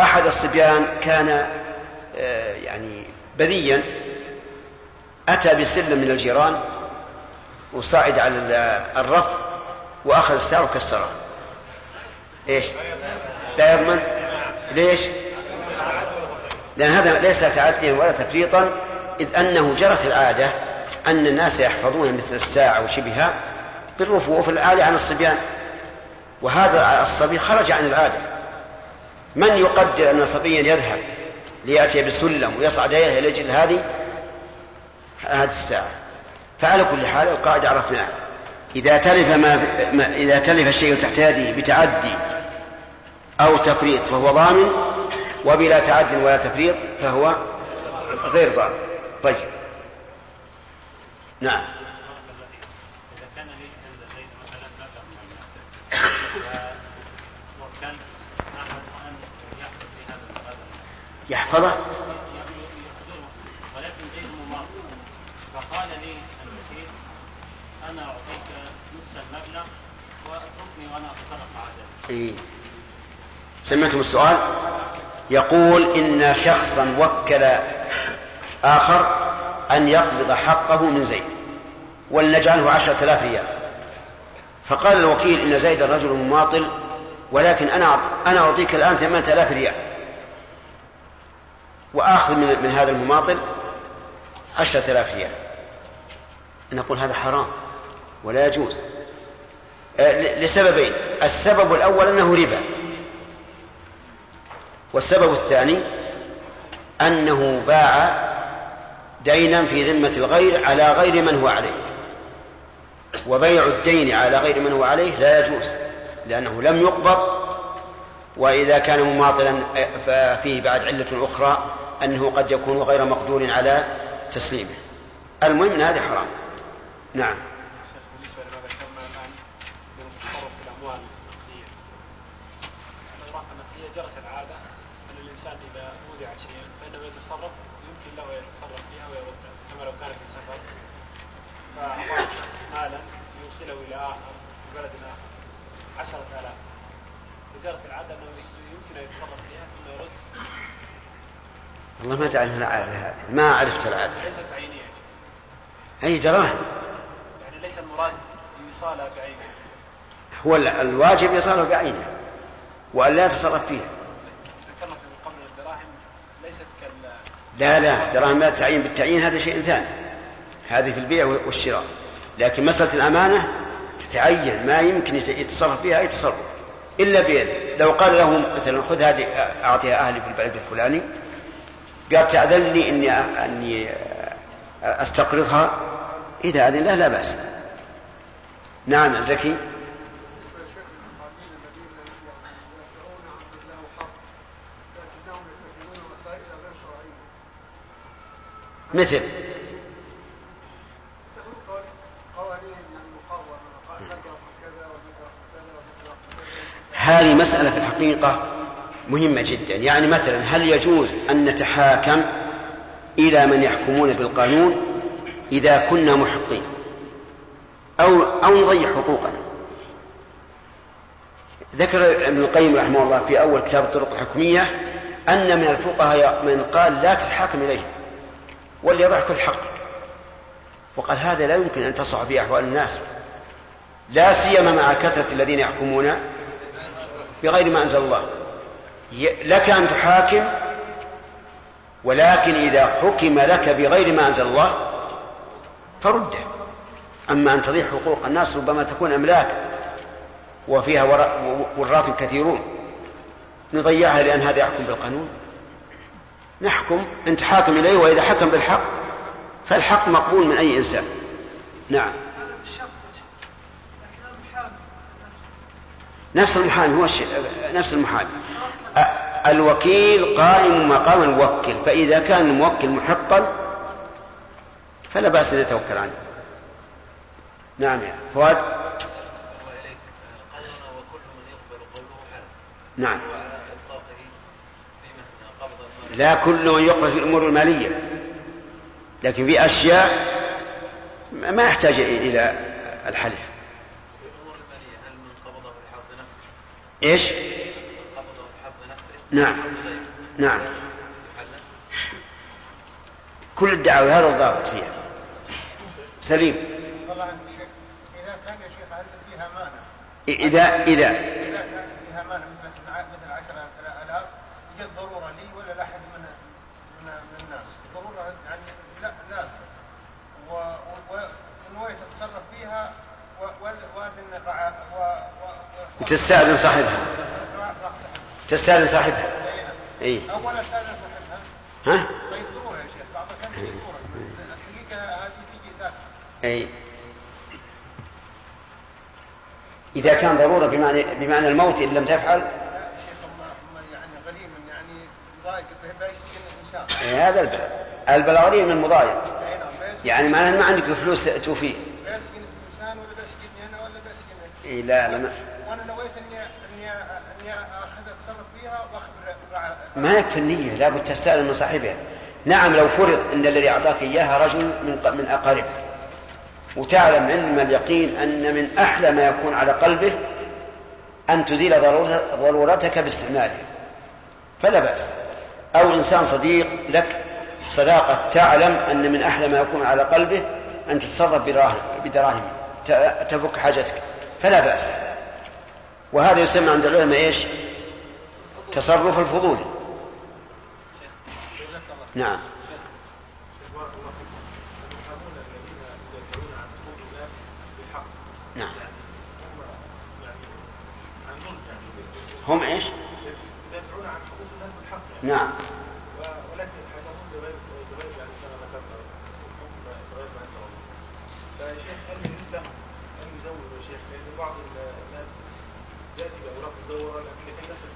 [SPEAKER 2] أحد الصبيان كان آه يعني بذيا أتى بسلم من الجيران وصعد على الرف وأخذ الساعة وكسرها إيش؟ لا يضمن. ليش؟ لأن هذا ليس تعديا ولا تفريطا إذ أنه جرت العادة أن الناس يحفظون مثل الساعة وشبهها بالرفوف العالي عن الصبيان. وهذا الصبي خرج عن العادة من يقدر أن صبيا يذهب ليأتي بسلم ويصعد إلى أجل هذه؟ هذه الساعة. فعلى كل حال القاعدة عرفناها. إذا تلف ما إذا تلف الشيء تحت يده بتعدي أو تفريط فهو ضامن وبلا تعد ولا تفريط فهو غير ضامن. طيب. نعم
[SPEAKER 10] إذا كان لي عند زيد مثلا مبلغ من المال وكان أحد أن يحفظ في هذا المبلغ
[SPEAKER 2] يحفظه
[SPEAKER 10] يحضره ولكن زيد مماطل فقال لي الوكيل أنا أعطيك نصف المبلغ ذلك
[SPEAKER 2] إيه. سمعتم السؤال؟ يقول إن شخصا وكل آخر أن يقبض حقه من زيد ولنجعله عشرة آلاف ريال. فقال الوكيل إن زيد رجل مماطل ولكن أنا أنا أعطيك الآن ثمانية آلاف ريال. وآخذ من, من هذا المماطل عشرة آلاف ريال. نقول هذا حرام ولا يجوز. آه، لسببين. السبب الأول أنه ربا. والسبب الثاني أنه باع دينا في ذمة الغير على غير من هو عليه. وبيع الدين على غير من هو عليه لا يجوز لأنه لم يقبض. وإذا كان مماطلا ففيه بعد علة أخرى أنه قد يكون غير مقدور على تسليمه. المهم أن هذا حرام. نعم
[SPEAKER 3] بالنسبة لما ذكرنا الان من التصرف في الاموال النقديه. الاوراق النقديه جرت العاده ان الانسان اذا وضع شيئا فانه يتصرف يمكن له ان يتصرف فيها ويردها كما لو كان في سفر فاعطاه شخص مالا يوصله إلى اخر في بلد اخر 10000 فجرت العادة أنه يمكن أن يتصرف فيها ثم يرد.
[SPEAKER 2] والله ما تعرف العادة هذه. ما عرفت العادة.
[SPEAKER 3] ليست عينيه
[SPEAKER 2] أي دراهم
[SPEAKER 3] يعني ليس المراد ايصالها بعينه
[SPEAKER 2] هو ال- الواجب يصاله بعينه وأن لا يتصرف فيها.
[SPEAKER 3] ذكرنا من قبل الدراهم ليست كال
[SPEAKER 2] لا لا. دراهم لا تعيين بالتعيين هذا شيء ثاني. هذه في البيع والشراء. لكن مسألة الأمانة تتعين ما يمكن يت- يتصرف فيها أي تصرف إلا بيد. لو قال له مثلا خذ هذه أعطيها أهلي في البلد الفلاني. قال تأذن لي إني أني أستقرضها. إذا أذن له لا بأس. نعم زكي.
[SPEAKER 3] بالنسبة للشيخ المحامين الذين يدعون عن له حق لكنهم يتكلمون مسائل غير شرعيه
[SPEAKER 2] مثل
[SPEAKER 3] تقول قوانين قوانين المقاومه نقرا كذا ونقرا كذا ونقرا كذا
[SPEAKER 2] هذه مسألة في الحقيقة مهمة جدا. يعني مثلا هل يجوز أن نتحاكم إلى من يحكمون بالقانون إذا كنا محقين؟ أو أو نضيع حقوقنا. ذكر ابن القيم رحمه الله في أول كتاب الطرق الحكمية أن من الفقهاء من قال لا تتحاكم إليه وليضع كل حقك. وقال هذا لا يمكن أن تصح به أحوال الناس. لا سيما مع كثرة الذين يحكمون بغير ما أنزل الله. لك أن تحاكم ولكن إذا حكم لك بغير ما أنزل الله فرده أما أن تضيع حقوق الناس ربما تكون أملاك وفيها ورا- وراث كثيرون. نضيعها لأن هذا يحكم بالقانون. نحكم أن تحاكم إليه وإذا حكم بالحق فالحق مقبول من أي إنسان. نعم. نفس المحامي هو الشيء نفس المحامي. الوكيل قائم مقام الموكل فإذا كان الموكل محقا فلا بأس أن يتوكل عنه. نعم يا فؤاد. نعم. لا كل من يقبل في الأمور المالية لكن في أشياء ما يحتاج إلى الحلف
[SPEAKER 10] في الأمور المالية هل من قبضه بحظ نفسه نفسه
[SPEAKER 2] نعم. نعم. كل الدعاوى هذا الضابط فيها. سليم.
[SPEAKER 3] اذا
[SPEAKER 2] إذا إذا
[SPEAKER 3] كان فيها مانع مثل مثل 10000 يوجد ضرورة لي ولا لاحد من من من الناس ضروره يعني لا لازم و- و- ونويت اتصرف فيها و- و- واذن قاع- و-
[SPEAKER 2] وتستأذن صاحبها. تستأذن صاحبها.
[SPEAKER 3] أي.
[SPEAKER 2] إي
[SPEAKER 3] اولا استأذن صاحبها.
[SPEAKER 2] ها؟
[SPEAKER 3] طيب يا شيخ بعض الحقيقة هذه تجي
[SPEAKER 2] أي إذا كان ضرورة بمعنى بمعنى الموت إن لم تفعل.
[SPEAKER 3] يعني يعني الإنسان.
[SPEAKER 2] إيه، هذا البلاء. البلاء غريب من المضايق.
[SPEAKER 3] اي بيسكن
[SPEAKER 2] يعني معناه ما عندك فلوس توفيه إيه لا لا
[SPEAKER 3] وأنا نويت اني اني إني أخذ أتصرف فيها واخبر رع-
[SPEAKER 2] ما يكفي النية لابد تستأذن من صاحبها. نعم لو فرض أن الذي أعطاك إياها رجل من من أقاربك وتعلم علم اليقين أن من أحلى ما يكون على قلبه أن تزيل ضرورت- ضرورتك باستعماله. فلا بأس. أو إنسان صديق لك صداقة تعلم أن من أحلى ما يكون على قلبه أن تتصرف بدراهم تفك حاجتك. فلا بأس. وهذا يسمى عند العلماء إيش؟ تصرف الفضول نعم نعم هم إيش؟
[SPEAKER 3] يدافعون عن حقوق الناس بالحق
[SPEAKER 2] نعم
[SPEAKER 3] ولكن يتحكمون بغير بغير يعني كما ذكرنا. فيا شيخ هل يلزم ان يزور يا شيخ لأن بعض الناس ياتي يتنسب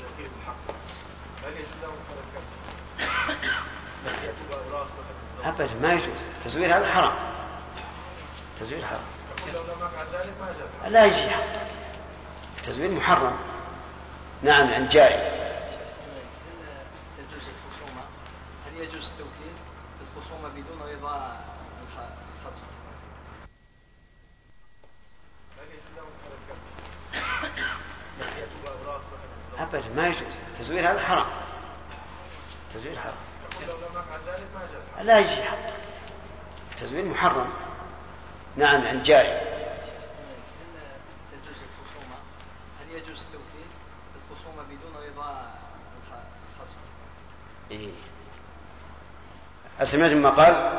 [SPEAKER 3] الوكيل بالحق هل يجوز له.
[SPEAKER 2] ابدا ما يجوز. التزوير هذا حرام. التزوير حرام. لا يجي التزوير محرم. نعم عن
[SPEAKER 6] هل تجوز الخصومة؟ هل يجوز التوكيل؟ الخصومة بدون رضا الخ- الخصم؟
[SPEAKER 3] هل يجوز له هذا الكلام؟ ياتي باوراق مثلا مزورة.
[SPEAKER 2] ابدا ما يجوز. التزوير هذا حرام. التزوير حرام. لا يجي التزوير محرم. نعم عن جاري
[SPEAKER 6] هل تجوز الخصومة؟ هل يجوز التوكيل الخصومة بدون رضا؟
[SPEAKER 2] إيه. أسمعت ما قال؟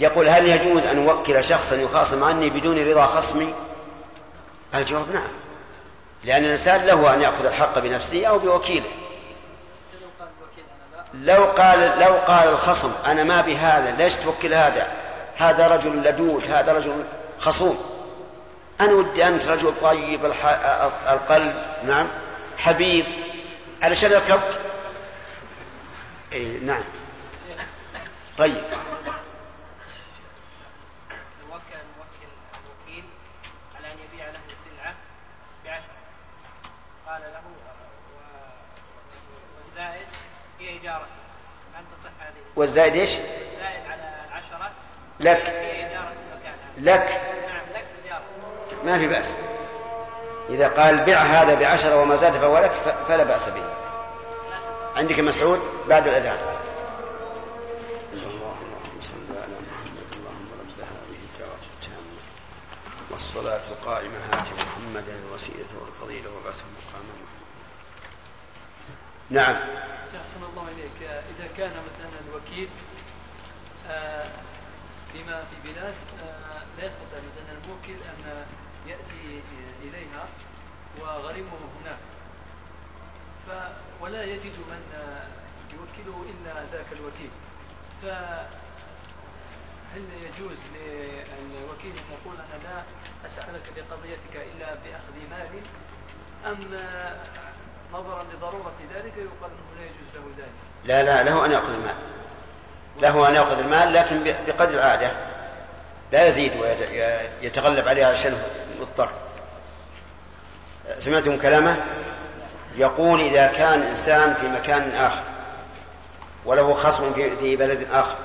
[SPEAKER 2] يقول هل يجوز أن أوكل شخصا يخاصم عني بدون رضا خصمي؟ الجواب نعم. لأن الإنسان له أن يأخذ الحق بنفسه أو بوكيله.
[SPEAKER 6] لو قال
[SPEAKER 2] لو قال الخصم أنا ما بهذا ليش توكل هذا؟ هذا رجل لدود هذا رجل خصوم. أنا ودي أنت رجل طيب الح... القلب نعم حبيب. علشان أركبك إيه نعم. طيب
[SPEAKER 11] وكل الموكل الوكيل على ان يبيع له سلعه بعشره قال له و- والزائد هي اجارته هل تصح هذه؟
[SPEAKER 2] والزائد إيش؟
[SPEAKER 11] الزائد على العشره
[SPEAKER 2] لك.
[SPEAKER 11] هي
[SPEAKER 2] لك.
[SPEAKER 11] نعم لك
[SPEAKER 2] ما في بأس. إذا قال بع هذا بعشرة وما زاد فهو لك فلا بأس به. عندك مسعود؟ بعد الأذان. اللهم صل على محمد اللهم رب هذه الدعوة التامة والصلاة القائمة هات محمدا الوسيلة والفضيلة وبعثه مقاما. نعم
[SPEAKER 12] أحسن الله إليك إذا كان مثلا الوكيل آه، بما في بلاد آه، لا يستطيع مثلا الموكل أن يأتي إليها وغريمه هناك. ولا يجد من يوكله إلا ذاك الوكيل. فهل يجوز للوكيل أن يقول أنا لا أسألك بقضيتك إلا بأخذ مال؟ أم نظرا لضرورة ذلك يقال أنه لا يجوز له ذلك.
[SPEAKER 2] لا لا له أن يأخذ المال. له أن يأخذ المال لكن بقدر العادة لا يزيد ويتغلب عليها عشان مضطر. سمعتم كلامه؟ يقول إذا كان إنسان في مكان آخر وله خصم في في بلد آخر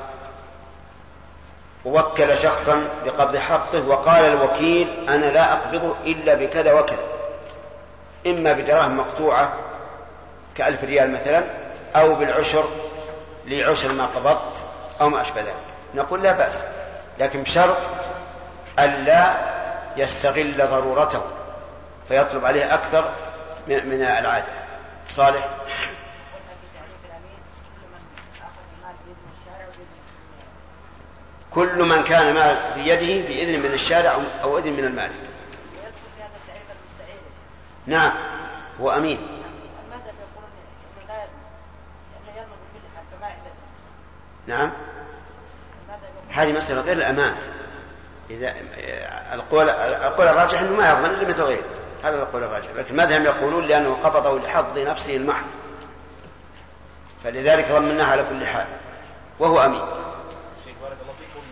[SPEAKER 2] ووكل شخصا بقبض حقه وقال الوكيل أنا لا أقبضه إلا بكذا وكذا إما بدراهم مقطوعة كألف ريال مثلا أو بالعشر لي عشر ما قبضت أو ما أشبه ذلك. نقول لا بأس لكن بشرط ألا يستغل ضرورته فيطلب عليه أكثر من العادة. صالح؟ كل من كان مال بيده بإذن من الشارع أو إذن من المالك. نعم هو أمين. نعم. هذه مسألة غير الأمان. إذا القول القول الراجح أنه ما يضمن إلا مثل غيره. هذا القول الراجح. لكن ماذا يقولون؟ لأنه قبضه لحظ نفسه المحض. فلذلك ضمناه على كل حال. وهو أمين.
[SPEAKER 7] شيخ بارك الله فيكم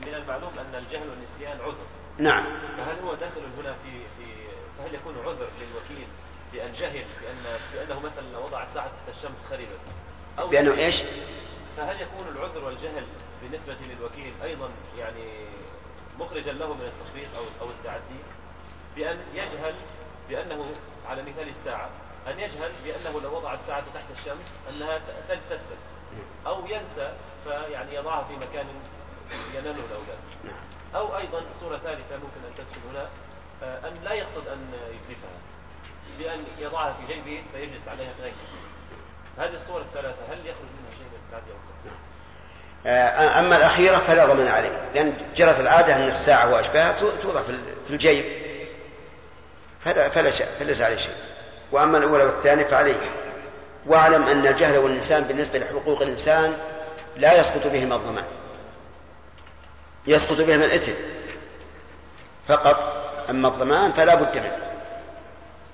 [SPEAKER 7] من المعلوم أن الجهل والنسيان عذر.
[SPEAKER 2] نعم.
[SPEAKER 7] فهل هو داخل هنا في في فهل يكون عذر للوكيل بأن جهل بأن بأنه مثلا وضع تحت الشمس خربت
[SPEAKER 2] أو بأنه إيش؟
[SPEAKER 7] فهل يكون العذر والجهل بالنسبة للوكيل أيضا يعني مخرجا له من التخفيف أو أو التعدي بأن يجهل بأنه على مثال الساعة أن يجهل بأنه لو وضع الساعة تحت الشمس أنها تلتفت أو ينسى فيعني يضعها في مكان يناله الأولاد. أو أيضا صورة ثالثة ممكن أن تدخل هنا آه، أن لا يقصد أن يتلفها بأن يضعها في جيبه فيجلس عليها في هذه الصور الثلاثة هل يخرج منها
[SPEAKER 2] آه، أما الأخيرة فلا ضمان عليه لأن جرت العادة أن الساعة وأشباهها توضع في الجيب. فلا فلا فليس عليه شيء. وأما الأولى والثانية فعليه. واعلم أن الجهل والنسيان بالنسبة لحقوق الإنسان لا يسقط بهما الضمان. يسقط بهما الإثم. فقط. أما الضمان فلا بد منه.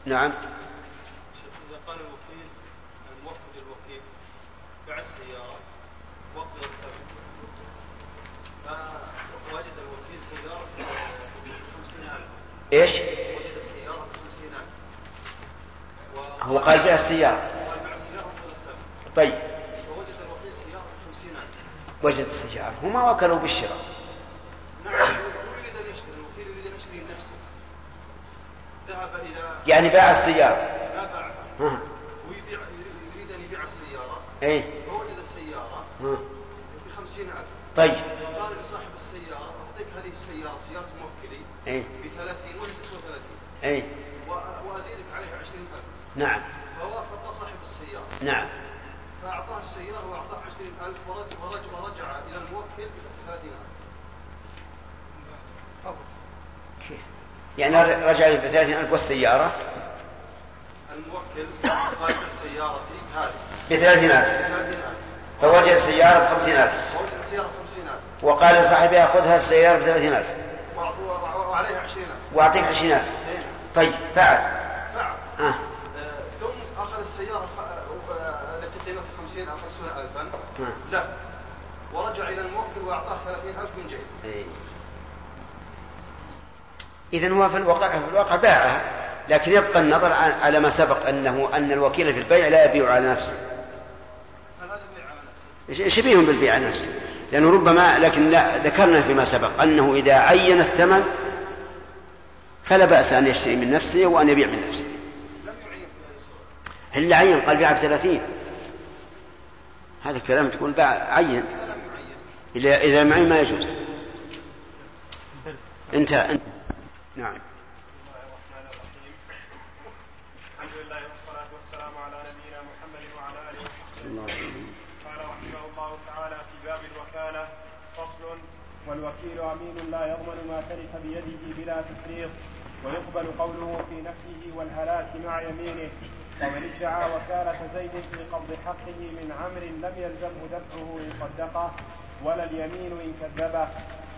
[SPEAKER 2] نعم. إيش؟ هو قال بيع السيارة. طيب. وجد السيارة. هما وكلوا بالشراء.
[SPEAKER 13] نعم يريد ان يشتري الوكيل يريد ان يشتري لنفسه ذهب إلى
[SPEAKER 2] يعني باع السيارة.
[SPEAKER 13] لا باعها ويبيع يريد ان يبيع السيارة
[SPEAKER 2] اي
[SPEAKER 13] فوجد السيارة ب 50000
[SPEAKER 2] طيب.
[SPEAKER 13] قال لصاحب السيارة أعطيك هذه السيارة سيارة موكلي
[SPEAKER 2] اي
[SPEAKER 13] ب 30 ولا تسوى 30
[SPEAKER 2] اي
[SPEAKER 13] وازيدك عليها 20000
[SPEAKER 2] نعم.
[SPEAKER 13] فوافق صاحب السيارة.
[SPEAKER 2] نعم.
[SPEAKER 13] فأعطاه السيارة وأعطاه 20000 ورجع, ورجع, ورجع إلى الموكل ب 30000
[SPEAKER 2] يعني رجع ب 30000 والسيارة؟
[SPEAKER 13] الموكل قال سيارتي هذه.
[SPEAKER 2] ب 30000 فوجد السيارة ب 50000
[SPEAKER 13] وجد السيارة ب 50000
[SPEAKER 2] وقال لصاحبها خذها السيارة ب 30000
[SPEAKER 13] وعليها 20000
[SPEAKER 2] وأعطيك 20000 طيب فعل.
[SPEAKER 13] فعل.
[SPEAKER 2] آه.
[SPEAKER 13] ثم أخذ السيارة التي قيمتها 50 أو 50 ألفا.
[SPEAKER 2] آه.
[SPEAKER 13] لا. ورجع إلى الموكل وأعطاه 30000 من جيبه
[SPEAKER 2] إيه. إذا هو في الواقع في الواقع باعها لكن يبقى النظر على ما سبق أنه أن الوكيل في البيع لا يبيع على نفسه. شبيه بالبيع على نفسه؟ لأنه ربما لكن لا ذكرنا فيما سبق أنه إذا عين الثمن فلا بأس أن يشتري من نفسه وأن يبيع من نفسه. إلا عين؟ قال بيع بثلاثين. هذا الكلام تقول باع عين. إذا إذا معين ما يجوز. انتهى انت. نعم
[SPEAKER 9] الحمد لله والصلاة والسلام على نبينا محمد وعلى آله وصحبه قال رحمه الله تعالى في باب الوكالة فصل والوكيل أمين لا يضمن ما تلف بيده بلا تفريط ويقبل قوله في نفسه والهلاك مع يمينه. ومن ادعى وكالة زيد في قبض حقه من عمر لم يلزمه دفعه إن صدقه ولا اليمين إن كذبه.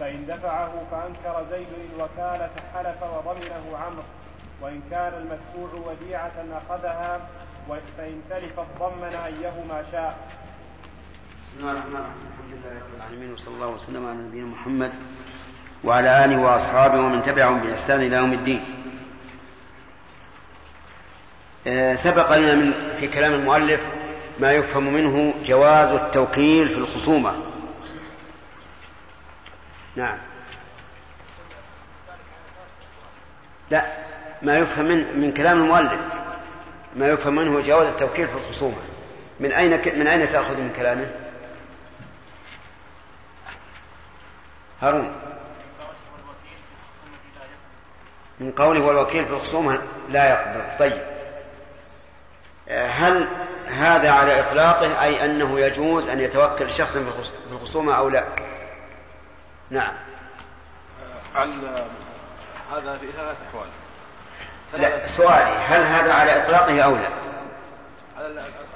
[SPEAKER 9] فإن دفعه فأنكر زيد الوكالة حلف وضمنه عمرو. وإن كان المدفوع وديعة أخذها فإن تلفت ضمن أيهما شاء.
[SPEAKER 2] بسم الله الرحمن الرحيم الحمد لله رب العالمين وصلى الله وسلم على نبينا محمد وعلى آله وأصحابه ومن تبعهم بإحسان إلى يوم الدين. آه، سبق لنا من في كلام المؤلف ما يفهم منه جواز التوكيل في الخصومة نعم لا ما يفهم من, من كلام المؤلف ما يفهم منه جواز التوكيل في الخصومة من أين من أين تأخذ من كلامه؟ هارون. من قوله والوكيل في الخصومة لا يقبل طيب. هل هذا على إطلاقه أي أنه يجوز أن يتوكل شخص في الخصومة أو لا؟ نعم.
[SPEAKER 14] هذا في ثلاث أحوال؟
[SPEAKER 2] لا سؤالي هل هذا على إطلاقه أو لا؟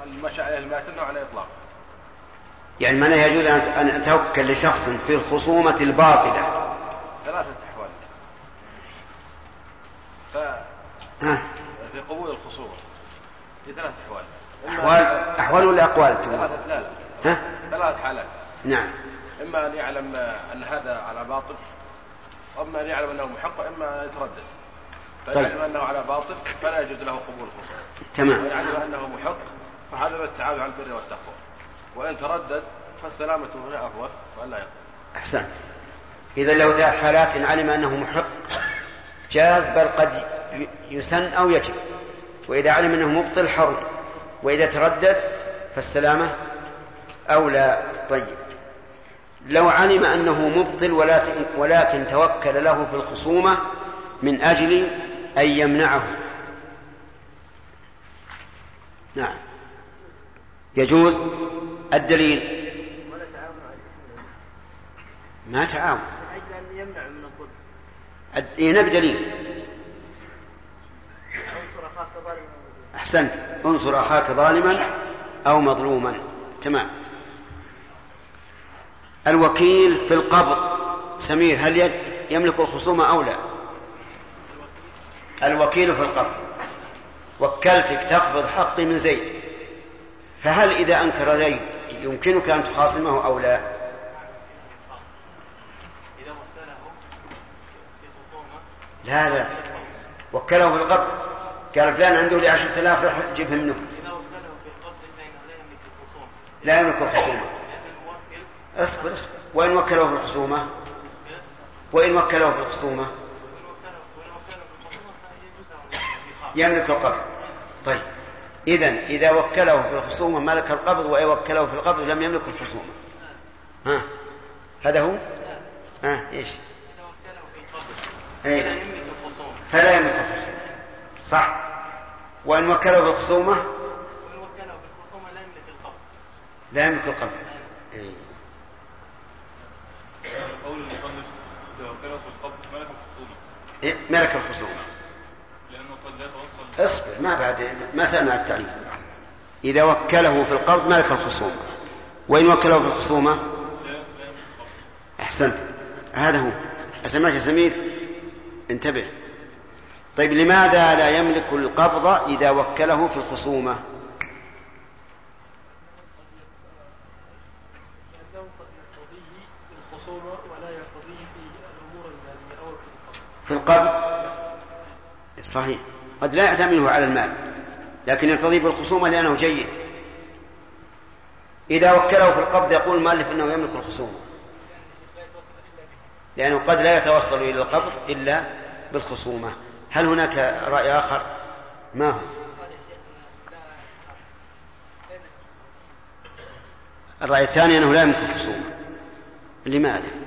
[SPEAKER 14] المشى عليه الماتن على إطلاق
[SPEAKER 2] يعني معناه يجوز أن أتوكل لشخص في الخصومة الباطلة.
[SPEAKER 14] ثلاثة أحوال. ف... في قبول الخصومة. في ثلاث أحوال.
[SPEAKER 2] أحوال أحوال ولا أقوال
[SPEAKER 14] ثلاثة لا لا.
[SPEAKER 2] ها؟
[SPEAKER 14] ثلاث حالات.
[SPEAKER 2] نعم.
[SPEAKER 14] إما أن يعلم أن هذا على باطل وإما أن يعلم أنه محق وإما أن يتردد. فإن
[SPEAKER 2] طيب.
[SPEAKER 14] علم أنه على باطل فلا يجوز له قبول الخصومة.
[SPEAKER 2] تمام.
[SPEAKER 14] وإن علم أنه محق فهذا التعاون على البر والتقوى. وإن تردد فالسلامة هنا أفضل وألا يقبل
[SPEAKER 2] أحسنت. إذا لو ثلاث حالات علم أنه محق جاز بل قد يسن أو يجب. وإذا علم أنه مبطل حرم وإذا تردد فالسلامة أولى. طيب. لو علم أنه مبطل ولكن توكل له في الخصومة من أجل أن يمنعه. نعم. يجوز؟ الدليل. ما تعاون.
[SPEAKER 11] من أن يمنع من الظلم.
[SPEAKER 2] الد- إيه، نبي دليل.
[SPEAKER 11] أنصر أخاك ظالما.
[SPEAKER 2] أحسنت. أنصر أخاك ظالما أو مظلوما. تمام. الوكيل في القبض سمير هل يملك الخصومة أو لا؟ الوكيل في القبض وكلتك تقبض حقي من زيد. فهل إذا أنكر زيد يمكنك أن تخاصمه أو لا؟ لا لا. وكله في القبض قال فلان عنده لي عشرة آلاف روح جيبها منه.
[SPEAKER 10] لا يملك الخصومة.
[SPEAKER 2] اصبر اصبر. وإن وكله في الخصومة؟ وإن وكله في الخصومة؟ يملك القبض طيب. إذا إذا وكله في الخصومة ملك القبض وإن وكله في القبض لم يملك الخصومة. ها؟ هذا هو؟ ها إيش؟ أي.
[SPEAKER 10] فلا يملك الخصومة.
[SPEAKER 2] فلا يملك الخصومة صح. وإن وكله في الخصومة؟
[SPEAKER 10] وإن وكله في الخصومة لا يملك القبض.
[SPEAKER 2] لا يملك القبض أي.
[SPEAKER 4] قول المصنف إذا وكله في القبض ملك الخصومة.
[SPEAKER 2] إيه، ملك الخصومة
[SPEAKER 4] لأنه قد لا يتوصل
[SPEAKER 2] اصبر ما بعد ما سألنا التعليم. إذا وكله في القبض ملك الخصومة وإن وكله في الخصومة أحسنت. هذا هو. أسمعت يا سمير؟ انتبه. طيب لماذا لا يملك القبض إذا وكله في الخصومة؟
[SPEAKER 15] في القبض؟
[SPEAKER 2] صحيح. قد لا يعتمده على المال لكن يقتضي في الخصومة لأنه جيد. إذا وكله في القبض يقول المؤلف أنه يملك الخصومة. لأنه قد لا يتوصل إلى القبض إلا بالخصومة. هل هناك رأي آخر؟ ما هو؟ الرأي الثاني أنه لا يملك الخصومة. لماذا؟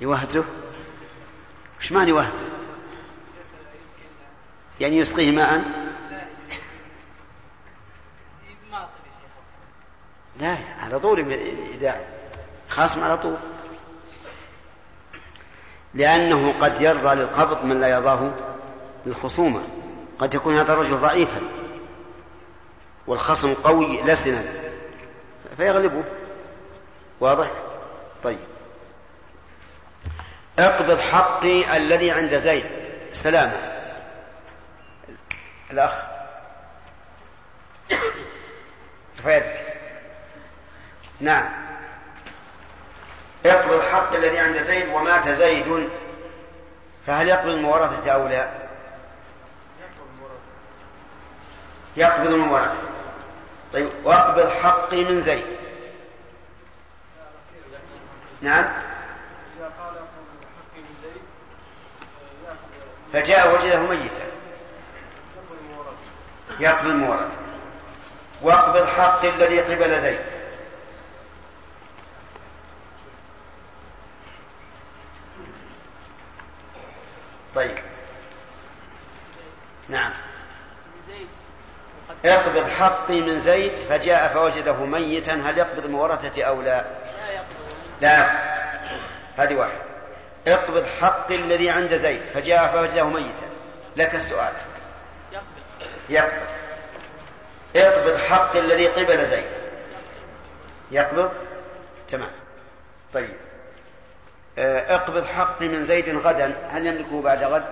[SPEAKER 2] يوهزه وش معنى يوهزه يعني يسقيه ماء؟ لا على طول إذا خاصم على طول. لأنه قد يرضى للقبض من لا يرضاه للخصومة. قد يكون هذا الرجل ضعيفا. والخصم قوي لسنا. فيغلبه. واضح؟ طيب. اقبض حقي الذي عند زيد. سلامة الأخ. ارفع يدك؟ نعم. اقبض حق الذي عند زيد ومات زيد. فهل يقبض المورثة أو لا؟ يقبض المورثة طيب واقبض حقي من زيد. نعم
[SPEAKER 15] إذا قال حقي من زيد
[SPEAKER 2] فجاء وجده ميتا. يقبل المورث واقبض حق الذي قبل زيد. طيب. نعم. اقبض حقي من زيد فجاء فوجده ميتا. هل يقبض المورثة أو لا؟ لا. هذه واحدة. اقبض حقي الذي عند زيد فجاء فوجده ميتا. لك السؤال. يقبض. اقبض حقي الذي قبل زيد. يقبض؟ تمام. طيب. اقبض حقي من زيد غدا هل يملكه بعد غد؟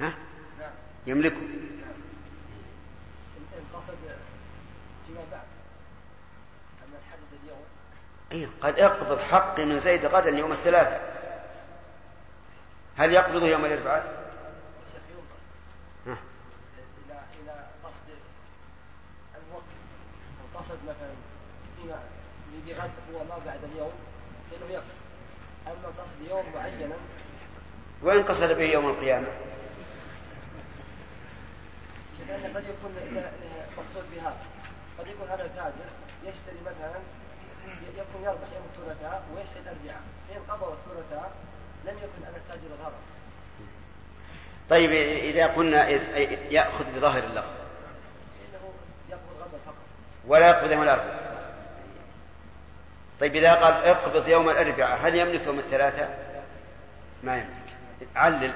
[SPEAKER 2] ها؟ يملكه. أي قد اقبض حقي من زيد غدا يوم الثلاثاء هل يقبضه يوم الاربعاء؟
[SPEAKER 6] إلى إلى قصد الموكل قصد مثلا فيما هو ما بعد اليوم فإنه يقبض. أما قصد يوم معينا
[SPEAKER 2] وإن قصد به يوم القيامة.
[SPEAKER 6] لأن قد يكون مقصود بهذا. قد يكون هذا التاجر يشتري مثلا يكون يربح يوم الثلاثاء ويشتري الأربعاء فإن قبض الثلاثاء لم يكن أن التاجر غرر
[SPEAKER 2] طيب إذا قلنا يأخذ بظاهر اللفظ. ولا يقبض يوم الأربعاء طيب إذا قال اقبض يوم الأربعاء هل يملك يوم الثلاثاء؟ ما يملك. علل.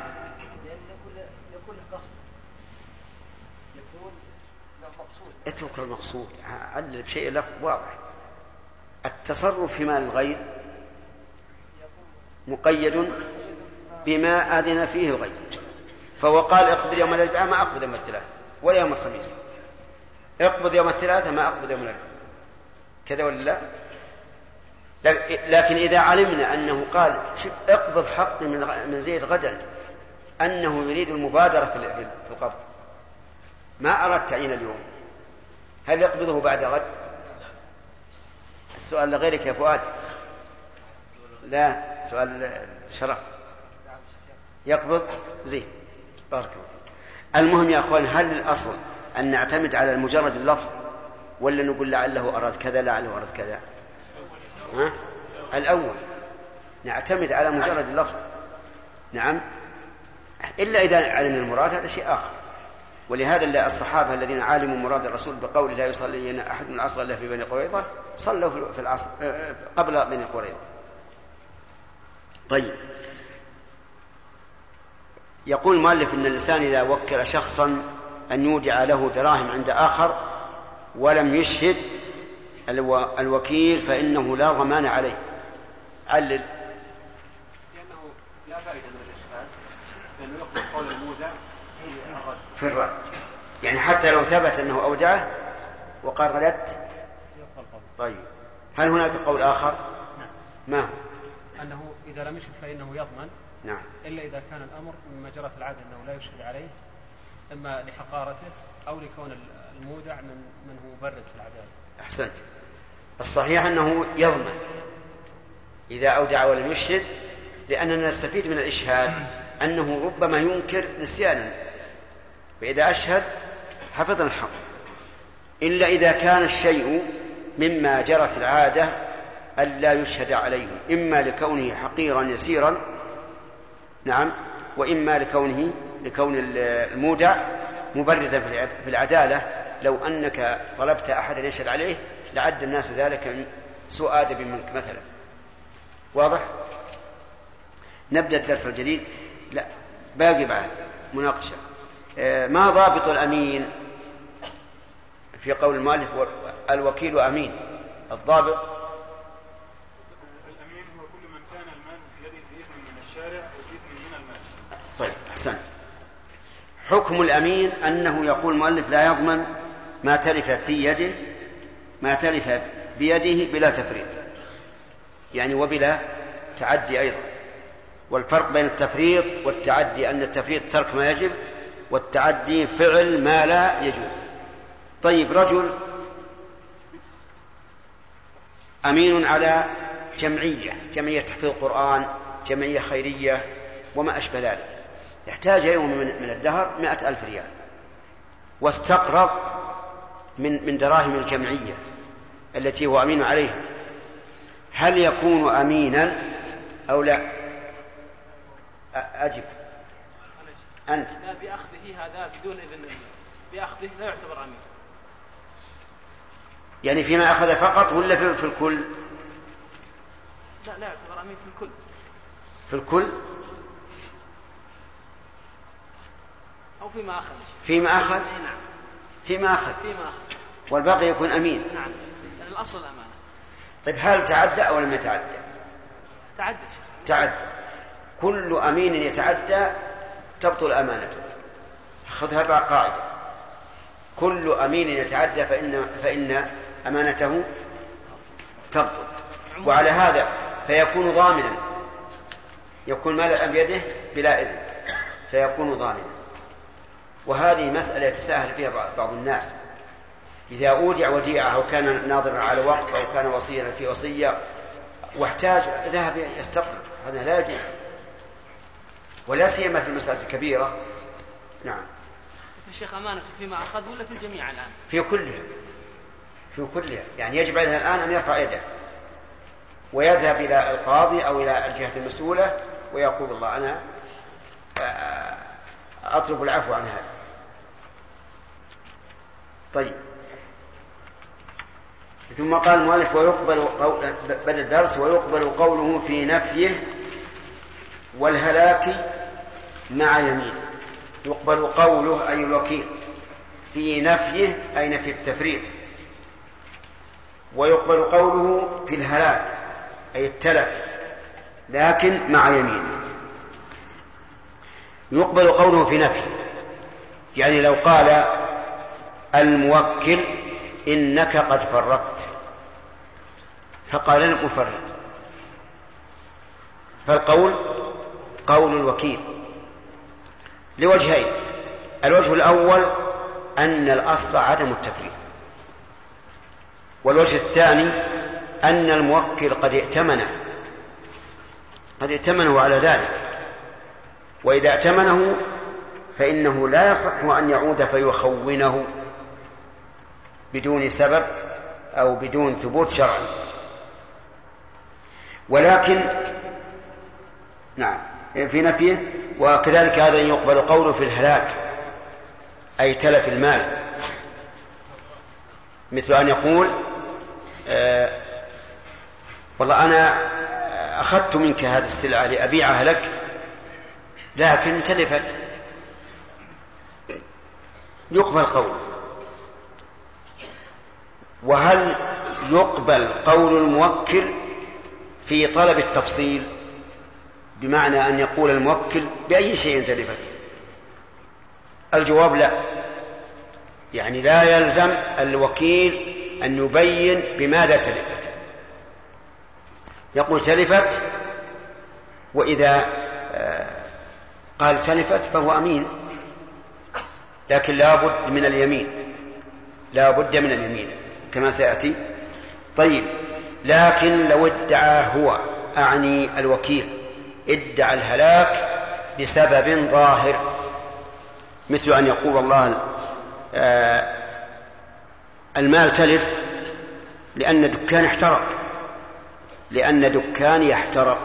[SPEAKER 2] اترك المقصود. علل بشيء لفظ واضح. التصرف في مال الغير مقيد بما أذن فيه الغير. فهو قال اقبض يوم الأربعاء ما أقبض يوم الثلاثاء ولا يوم الخميس. اقبض يوم الثلاثاء ما أقبض يوم الأربعاء. كذا ولا لا؟ لكن إذا علمنا أنه قال اقبض حقي من من زيد غدا أنه يريد المبادرة في القبض. ما أراد تعيين اليوم. هل يقبضه بعد غد؟ السؤال لغيرك يا فؤاد. لا سؤال شرع. يقبض؟ زين. بارك الله المهم يا أخوان هل الأصل أن نعتمد على مجرد اللفظ ولا نقول لعله أراد كذا لعله أراد كذا؟ ها؟ الأول نعتمد على مجرد اللفظ. نعم. إلا إذا علمنا المراد هذا شيء آخر. ولهذا الصحابة الذين علموا مراد الرسول بقول لا يصلي أحد من العصر إلا في بني قريظة صلوا في العصر قبل بني قريظة. طيب. يقول المؤلف إن الإنسان إذا وكل شخصا أن يودع له دراهم عند آخر ولم يشهد الوكيل فإنه لا ضمان عليه. علل.
[SPEAKER 3] لأنه لا فائده من الاشهاد لأنه يقبل قول المودع
[SPEAKER 2] في الرد. يعني حتى لو ثبت أنه اودعه وقال رددت طيب هل هناك قول آخر؟
[SPEAKER 16] نعم
[SPEAKER 2] ما هو؟
[SPEAKER 16] أنه إذا لم يشهد فإنه يضمن
[SPEAKER 2] نعم
[SPEAKER 16] إلا إذا كان الأمر مما جرت العادة أنه لا يشهد عليه إما لحقارته أو لكون المودع من من هو مبرز في العدالة.
[SPEAKER 2] أحسنت. الصحيح أنه يضمن إذا أودع ولم يشهد لأننا نستفيد من الإشهاد أنه ربما ينكر نسيانا فإذا أشهد حفظ الحق إلا إذا كان الشيء مما جرت العادة ألا يشهد عليه إما لكونه حقيرا يسيرا نعم وإما لكونه لكون المودع مبرزا في العدالة. لو أنك طلبت أحدا يشهد عليه لعد الناس ذلك سوء أدب منك مثلا. واضح؟ نبدأ الدرس الجديد. لا باقي بعد مناقشة. ما ضابط الأمين؟ في قول المؤلف الوكيل أمين الضابط.
[SPEAKER 4] الأمين هو كل من كان المال بيده بإذن من الشارع وبإذن من المال.
[SPEAKER 2] طيب أحسن. حكم الأمين أنه يقول المؤلف لا يضمن ما تلف في يده ما تلف بيده بلا تفريط. يعني وبلا تعدي أيضا. والفرق بين التفريط والتعدي أن التفريط ترك ما يجب والتعدي فعل ما لا يجوز. طيب رجل أمين على جمعية جمعية تحفيظ القرآن جمعية خيرية وما أشبه ذلك. احتاج يوم من الدهر مائة ألف ريال. واستقرض من من دراهم الجمعية التي هو أمين عليها. هل يكون أمينا أو لا؟ أجب. أنت.
[SPEAKER 11] لا بأخذه هذا بدون إذن بأخذه لا يعتبر أمين.
[SPEAKER 2] يعني فيما أخذ فقط ولا في, في الكل؟
[SPEAKER 11] لا لا يعتبر أمين في الكل.
[SPEAKER 2] في الكل؟
[SPEAKER 11] أو فيما أخذ.
[SPEAKER 2] فيما أخذ؟
[SPEAKER 11] نعم.
[SPEAKER 2] فيما أخذ.
[SPEAKER 11] فيما أخذ.
[SPEAKER 2] والباقي يكون أمين.
[SPEAKER 11] نعم. يعني الأصل الأمانة.
[SPEAKER 2] طيب هل تعدى أو لم يتعدى؟
[SPEAKER 11] تعدى.
[SPEAKER 2] تعدى. كل أمين يتعدى تبطل أمانته. خذها بقى قاعدة كل أمين يتعدى فإن فإن أمانته تبطل وعلى هذا فيكون ضامنا. يكون مال بيده؟ بلا إذن. فيكون ضامنا. وهذه مسألة يتساهل فيها بعض الناس. إذا أودع وديعة أو كان ناظرا على وقت أو كان وصيا في وصية واحتاج ذهب يستقر. هذا لا يجوز. ولا سيما في المسألة الكبيرة. نعم.
[SPEAKER 11] الشيخ أمانة فيما أخذ ولا في الجميع الآن؟
[SPEAKER 2] في كلها في كلها يعني يجب عليه الآن أن يرفع يده ويذهب إلى القاضي أو إلى الجهة المسؤولة ويقول الله أنا أطلب العفو عن هذا. طيب. ثم قال المؤلف ويقبل بدل الدرس ويقبل قوله في نفيه والهلاك مع يمين يقبل قوله أي الوكيل. في نفيه أي نفي التفريط. ويقبل قوله في الهلاك أي التلف لكن مع يمينه. يقبل قوله في نفيه يعني لو قال الموكل إنك قد فرطت فقال لم أفرط فالقول قول الوكيل لوجهين الوجه الأول أن الأصل عدم التفريط. والوجه الثاني أن الموكل قد ائتمنه. قد ائتمنه على ذلك. وإذا ائتمنه فإنه لا يصح أن يعود فيخونه بدون سبب أو بدون ثبوت شرعي. ولكن نعم في نفيه وكذلك هذا يقبل قوله في الهلاك أي تلف المال. مثل أن يقول آه والله أنا أخذت منك هذه السلعة لأبيعها لك لكن تلفت. يقبل قوله وهل يقبل قول الموكل في طلب التفصيل؟ بمعنى أن يقول الموكل بأي شيء تلفت. الجواب لا. يعني لا يلزم الوكيل أن يبين بماذا تلفت. يقول تلفت وإذا قال تلفت فهو أمين لكن لا بد من اليمين لا بد من اليمين كما سيأتي. طيب لكن لو ادعى هو أعني الوكيل ادعى الهلاك بسبب ظاهر مثل أن يقول الله آه المال تلف لأن دكان احترق. لأن دكان يحترق.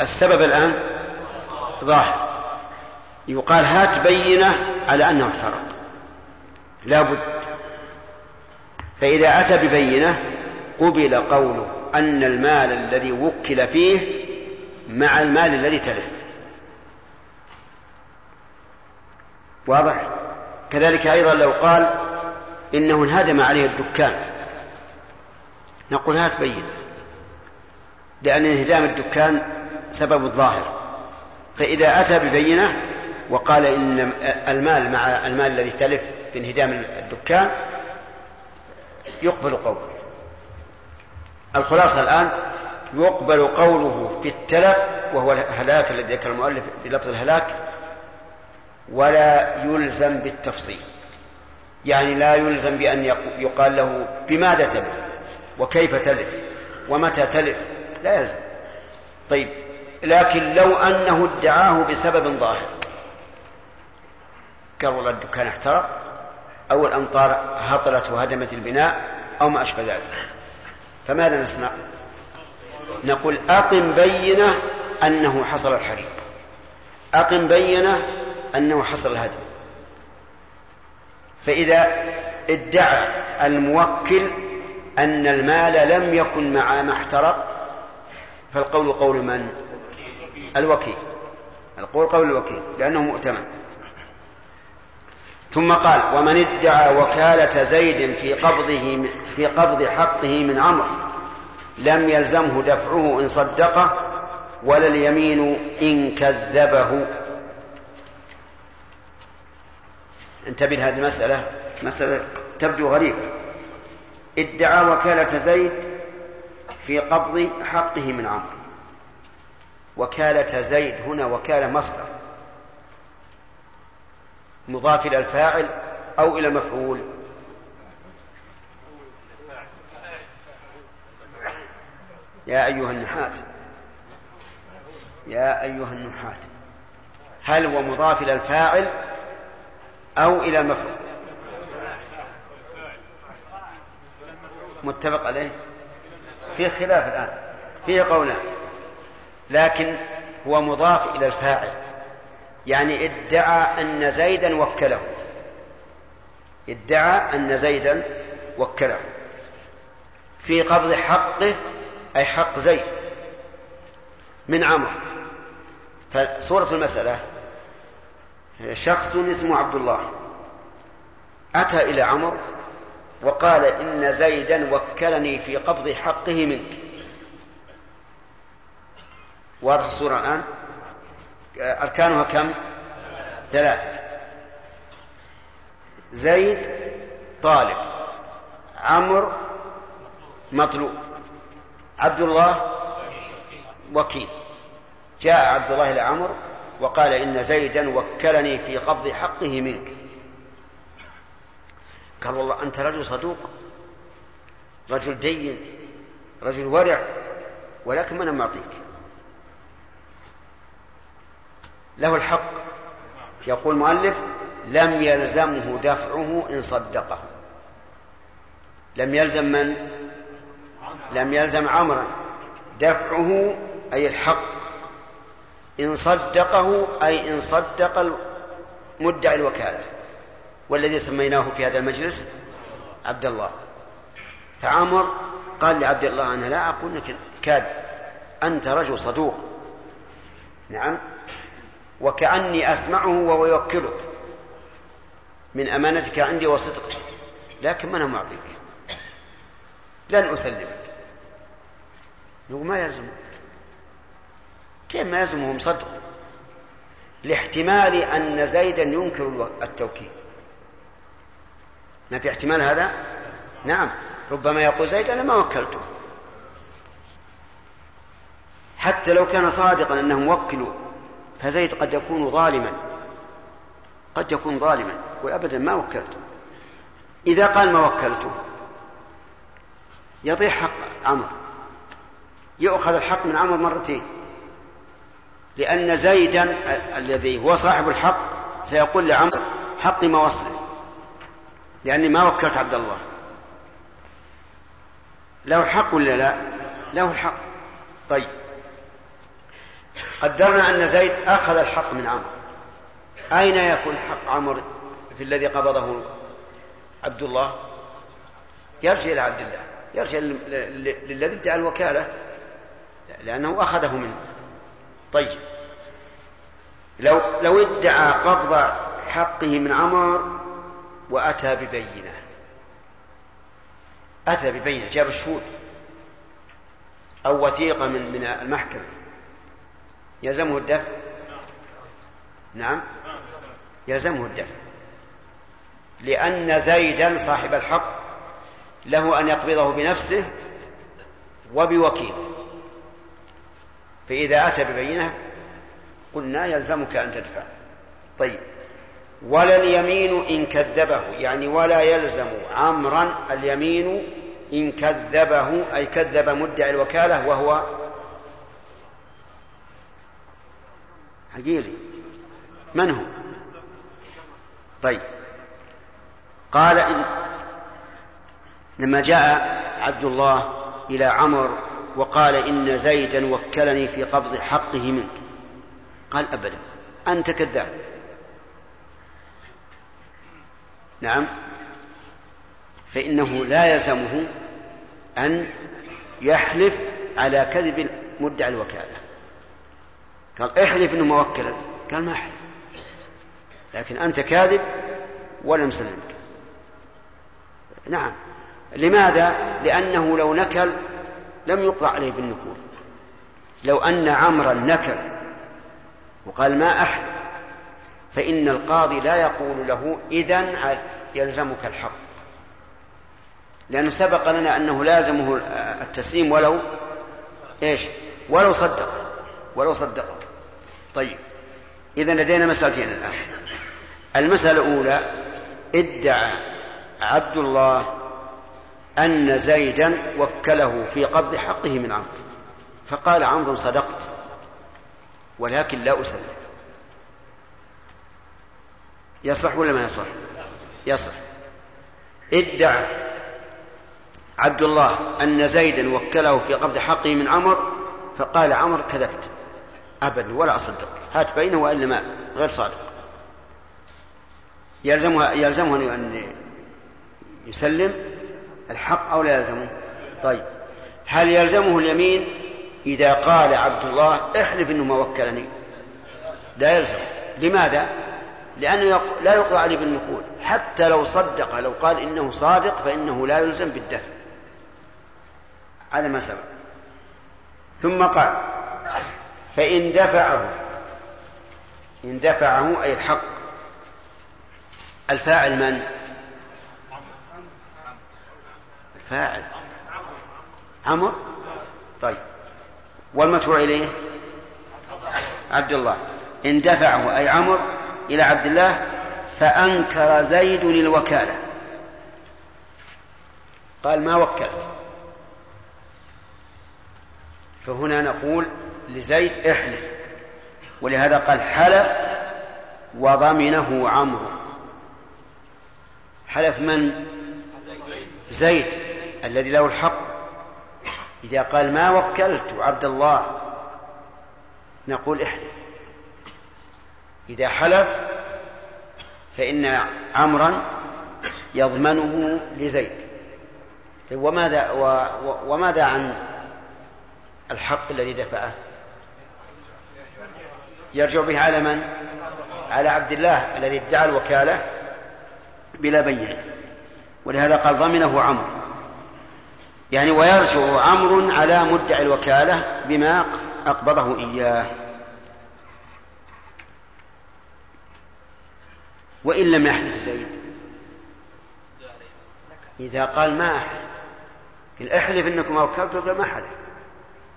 [SPEAKER 2] السبب الآن ظاهر. يقال هات بينة على أنه احترق. لا بد. فإذا أتى ببينة قبل قوله أن المال الذي وكل فيه مع المال الذي تلف. واضح؟ كذلك أيضا لو قال إنه انهدم عليه الدكان. نقول هات بينة. لأن انهدام الدكان سبب الظاهر فإذا أتى ببينة وقال إن المال مع المال الذي تلف في انهدام الدكان يقبل قوله. الخلاصة الآن يقبل قوله في التلف وهو الهلاك الذي ذكر المؤلف بلفظ الهلاك ولا يلزم بالتفصيل. يعني لا يلزم بأن يقال له بماذا تلف وكيف تلف ومتى تلف. لا يلزم. طيب لكن لو أنه ادعاه بسبب ظاهر. قال والله الدكان احترق. أو الأمطار هطلت وهدمت البناء أو ما أشبه ذلك. فماذا نصنع؟ نقول أقم بينة أنه حصل الحريق. أقم بينة أنه حصل الهدم فإذا ادعى الموكل أن المال لم يكن مع ما احترق فالقول قول من؟ الوكيل. القول قول الوكيل لأنه مؤتمن. ثم قال ومن ادعى وكالة زيد في قبضه في قبض حقه من عمرو لم يلزمه دفعه إن صدقه ولا اليمين إن كذبه. انتبه لهذه المسألة. مسألة تبدو غريبة. ادعى وكالة زيد في قبض حقه من عمرو. وكالة زيد هنا وكالة مصدر. مضاف إلى الفاعل أو إلى المفعول. يا أيها النحاة يا أيها النحاة هل هو مضاف إلى الفاعل أو إلى المفعول متفق عليه؟ في خلاف الآن. فيه قولان. لكن هو مضاف إلى الفاعل. يعني ادعى أن زيدا وكله. ادعى أن زيدا وكله. في قبض حقه أي حق زيد. من عمرو. فصورة المسألة شخص اسمه عبد الله أتى إلى عمرو وقال إن زيدا وكلني في قبض حقه منك. واضح الصورة الآن؟ أركانها كم؟ ثلاثة. زيد طالب عمرو مطلوب عبد الله وكيل. جاء عبد الله إلى عمرو وقال إن زيدا وكلني في قبض حقه منك. قال والله أنت رجل صدوق رجل دين رجل ورع ولكن من معطيك؟ له الحق. يقول المؤلف لم يلزمه دفعه إن صدقه. لم يلزم من؟ لم يلزم عمرا. دفعه أي الحق. إن صدقه أي إن صدق مدعي الوكالة والذي سميناه في هذا المجلس عبد الله. فعمر قال لعبد الله أنا لا أقول لك كاذب أنت رجل صدوق. نعم. وكأني أسمعه وهو يوكلك. من أمانتك عندي وصدقك لكن من معطيك لن أسلمك. ما يلزمك؟ كيف ما يلزمهم صدق؟ لاحتمال أن زيدا ينكر التوكيل. ما في احتمال هذا؟ نعم. ربما يقول زيد أنا ما وكلته. حتى لو كان صادقا أنهم وكلوا فزيد قد يكون ظالما. قد يكون ظالما وأبدا ما وكلته. إذا قال ما وكلته يضيع حق عمرو. يؤخذ الحق من عمرو مرتين. لأن زيدا الذي هو صاحب الحق سيقول لعمرو حقي ما وصله لأني ما وكلت عبد الله. له الحق ولا لا؟ له الحق. طيب. قدرنا أن زيد أخذ الحق من عمرو. أين يكون حق عمرو في الذي قبضه عبد الله؟ يرجع إلى عبد الله يرجع للذي ادعى الوكالة لأنه أخذه منه. طيب. لو لو ادعى قبض حقه من عمر وأتى ببينة. أتى ببينة جاب الشهود أو وثيقة من من المحكمة. يلزمه الدفع؟ نعم. يلزمه الدفع. لأن زيدا صاحب الحق له أن يقبضه بنفسه وبوكيل فإذا أتى ببينة قلنا يلزمك أن تدفع. طيب. ولا اليمين إن كذبه يعني ولا يلزم عمرا اليمين إن كذبه أي كذب مدعي الوكالة وهو حقيقي من هو؟ طيب. قال إن لما جاء عبد الله إلى عمر وقال إن زيدا وكلني في قبض حقه منك. قال أبدا. أنت كذاب. نعم. فإنه لا يلزمه أن يحلف على كذب مدعي الوكالة. قال احلف إنه موكلا. قال ما أحلف. لكن أنت كاذب ولم سلمك. نعم. لماذا؟ لأنه لو نكل لم يقطع عليه بالنكول لو أن عمرا نكل وقال ما أحلف فإن القاضي لا يقول له اذا يلزمك الحق. لأنه سبق لنا أنه لازمه التسليم ولو إيش؟ ولو صدق ولو صدق. طيب إذا لدينا مسألتين الآن. المسألة الأولى ادعى عبد الله أن زيدا وكله في قبض حقه من عمرو. فقال عمرو صدقت ولكن لا أسلم. يصح ولا ما يصح؟ يصح. ادعى عبد الله أن زيدا وكله في قبض حقه من عمر فقال عمر كذبت. أبدا ولا أصدق. هات بينه وإلا ما غير صادق. يلزمها يلزمه أن يسلم الحق أو لا يلزمه؟ طيب. هل يلزمه اليمين إذا قال عبد الله احلف إنه ما وكلني لا يلزم. لماذا؟ لأنه لا يقضى عليه بالنقود. حتى لو صدق لو قال إنه صادق فإنه لا يلزم بالدفع. على ما سبق. ثم قال فإن دفعه إن دفعه أي الحق الفاعل من؟ الفاعل عمر طيب. والمدفوع إليه؟ عبد الله. إن دفعه أي عمر إلى عبد الله فأنكر زيد الوكالة. قال ما وكلت؟ فهنا نقول لزيد احلف. ولهذا قال حلف وضمنه عمرو. حلف من؟ زيد. الذي له الحق. إذا قال ما وكلت عبد الله نقول احلف. إذا حلف فإن عمرا يضمنه لزيد. وماذا وماذا عن الحق الذي دفعه؟ يرجع به على من؟ على عبد الله الذي ادعى الوكالة بلا بينة. ولهذا قال ضمنه عمرو. يعني ويرجع عمرو على مدعي الوكالة بما أقبضه إياه. وإن لم يحلف زيد. إذا قال ما أحلف احلف إنكم وكلته ما حلف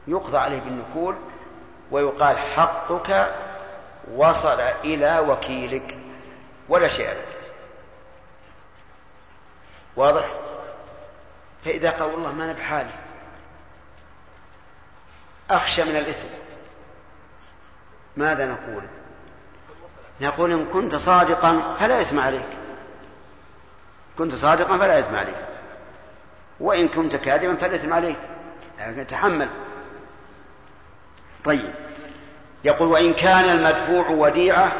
[SPEAKER 2] يقضى عليه بالنكول ويقال حقك وصل إلى وكيلك. ولا شيء لك واضح؟ فإذا قال والله ما أنا بحالي. أخشى من الإثم. ماذا نقول؟ نقول إن كنت صادقا فلا إثم عليك. كنت صادقا فلا إثم عليك. وإن كنت كاذبا فلا إثم عليك. يعني تحمل. طيب. يقول وإن كان المدفوع وديعة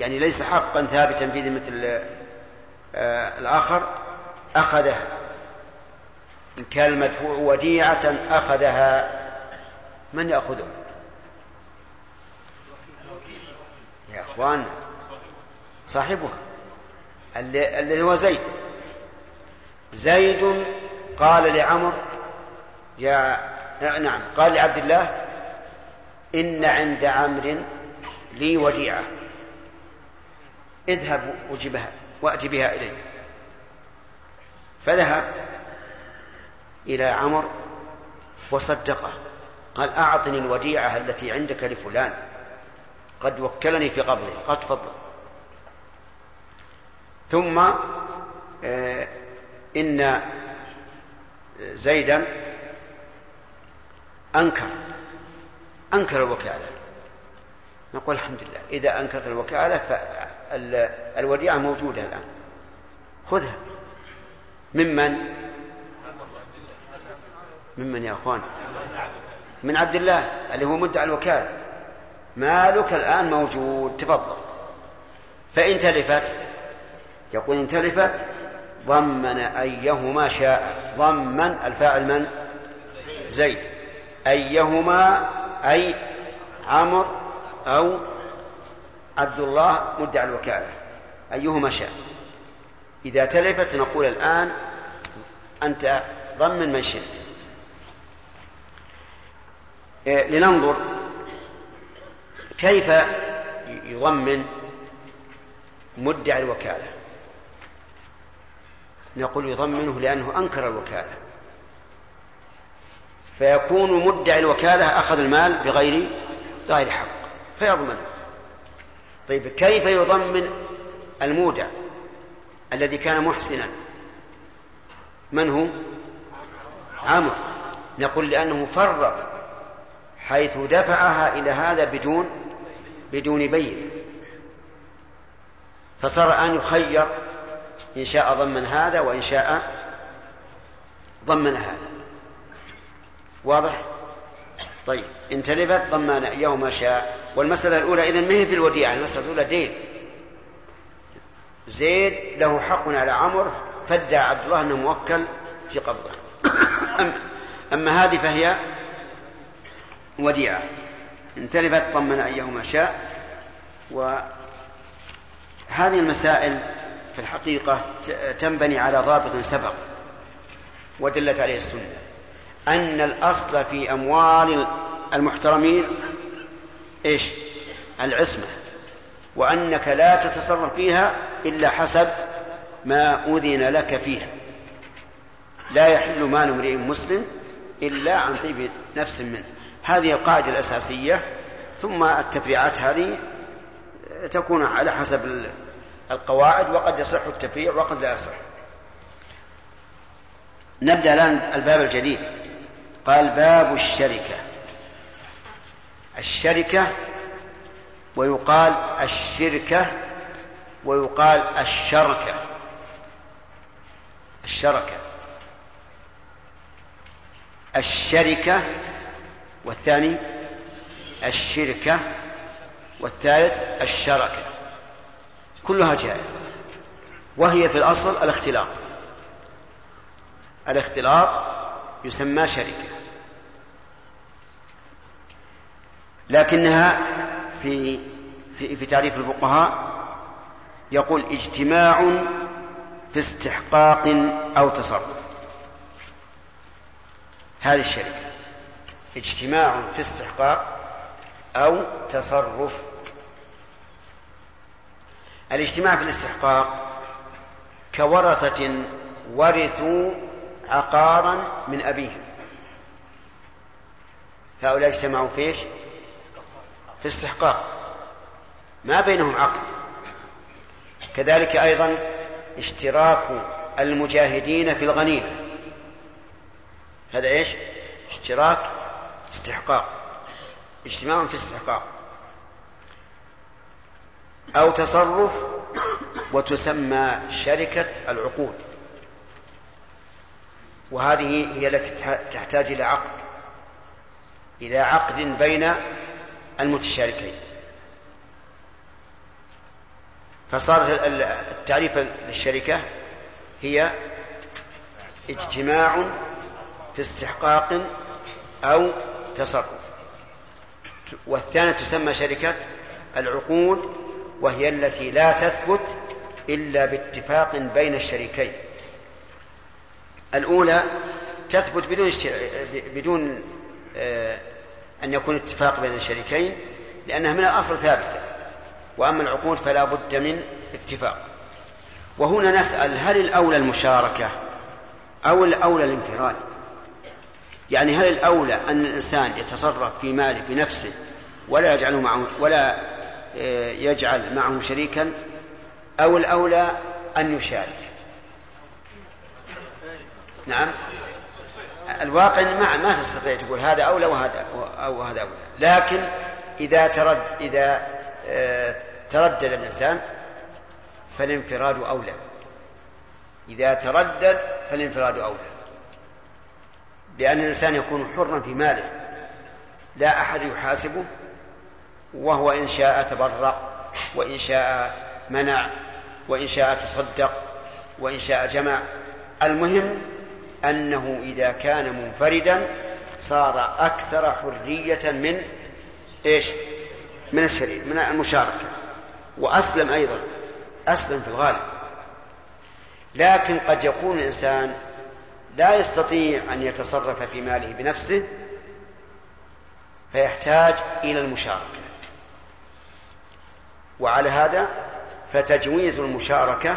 [SPEAKER 2] يعني ليس حقا ثابتا في مثل آه الآخر أخذها إن كان المدفوع وديعة أخذها من يأخذه؟ يا أخوان صاحبها. الذي هو زيد. زيد قال لعمر يا نعم قال لعبد الله إن عند عمرو لي وديعة. اذهب وجبها وأت بها إلي. فذهب. إلى عمر وصدقه. قال أعطني الوديعة التي عندك لفلان. قد وكلني في قبضه قد تفضل. ثم آه إن زيدا أنكر أنكر الوكالة. نقول الحمد لله. إذا أنكرت الوكالة فالوديعة موجودة الآن. خذها. ممن؟ ممن يا أخوان؟ من عبد الله اللي هو مدعى الوكالة مالك الآن موجود تفضل. فإن تلفت يقول إن تلفت ضمن أيهما شاء. ضمن الفاعل من؟ زيد. أيهما أي عمرو أو عبد الله مدعى الوكالة. أيهما شاء. إذا تلفت نقول الآن أنت ضمن من شئت. لننظر كيف يضمن مدعي الوكالة. نقول يضمنه لأنه أنكر الوكالة. فيكون مدعي الوكالة أخذ المال بغير بغير حق فيضمنه. طيب كيف يضمن المودع الذي كان محسنا؟ من هو؟ عمرو. نقول لأنه فرط حيث دفعها إلى هذا بدون بدون بين فصار أن يخير إن شاء ضمن هذا وإن شاء ضمن هذا. واضح؟ طيب إن تلفت ضمن ما شاء. والمسألة الأولى إذن ما هي في الوديعة؟ المسألة الأولى دين. زيد له حق على عمرو فادعى عبد الله أنه موكل في قبضه أما هذه فهي وديعة. إن تلفت ضمن أيه ما شاء وهذه المسائل في الحقيقة تنبني على ضابط سبق ودلت عليه السنة. أن الأصل في أموال المحترمين إيش؟ العصمة وأنك لا تتصرف فيها إلا حسب ما أذن لك فيها. لا يحل مال امرئ مسلم إلا عن طيب نفس منه. هذه القاعدة الأساسية ثم التفريعات هذه تكون على حسب القواعد وقد يصح التفريع وقد لا يصح. نبدأ الآن الباب الجديد. قال باب الشركة. الشركة ويقال الشركة ويقال الشركة. الشركة. الشركة والثاني الشركة والثالث الشركة. كلها جائزة. وهي في الأصل الاختلاط. الاختلاط يسمى شركة. لكنها في في, في تعريف الفقهاء يقول اجتماع في استحقاق أو تصرف. هذه الشركة. اجتماع في استحقاق أو تصرف. الاجتماع في الاستحقاق كورثة ورثوا عقارا من أبيهم. هؤلاء اجتمعوا في إيش؟ في استحقاق. ما بينهم عقد. كذلك أيضا اشتراك المجاهدين في الغنيمة. هذا إيش؟ اشتراك استحقاق. اجتماع في استحقاق. أو تصرف وتسمى شركة العقود. وهذه هي التي تحتاج إلى عقد. إلى عقد بين المتشاركين. فصارت التعريف للشركة هي اجتماع في استحقاق أو تصرف. والثانية تسمى شركة العقود وهي التي لا تثبت إلا باتفاق بين الشريكين. الأولى تثبت بدون بدون آه، أن يكون اتفاق بين الشريكين لأنها من الأصل ثابتة. وأما العقود فلا بد من اتفاق. وهنا نسأل هل الأولى المشاركة أو الأولى الانفراد؟ يعني هل الأولى أن الإنسان يتصرف في ماله بنفسه ولا يجعله معه ولا آه، يجعل معه شريكا؟ أو الأولى أن يشارك؟ نعم. الواقع ما ما تستطيع تقول هذا أولى وهذا أو هذا أولى. لكن إذا ترد إذا آه، تردد الإنسان فالانفراد أولى. إذا تردد فالانفراد أولى. لأن الإنسان يكون حرا في ماله. لا أحد يحاسبه وهو إن شاء تبرع وإن شاء منع وإن شاء تصدق وإن شاء جمع. المهم أنه إذا كان منفردا صار أكثر حرية من إيش؟ من الشريك من المشاركة. وأسلم أيضا أسلم في الغالب. لكن قد يكون الإنسان لا يستطيع أن يتصرف في ماله بنفسه فيحتاج إلى المشاركة. وعلى هذا فتجويز المشاركة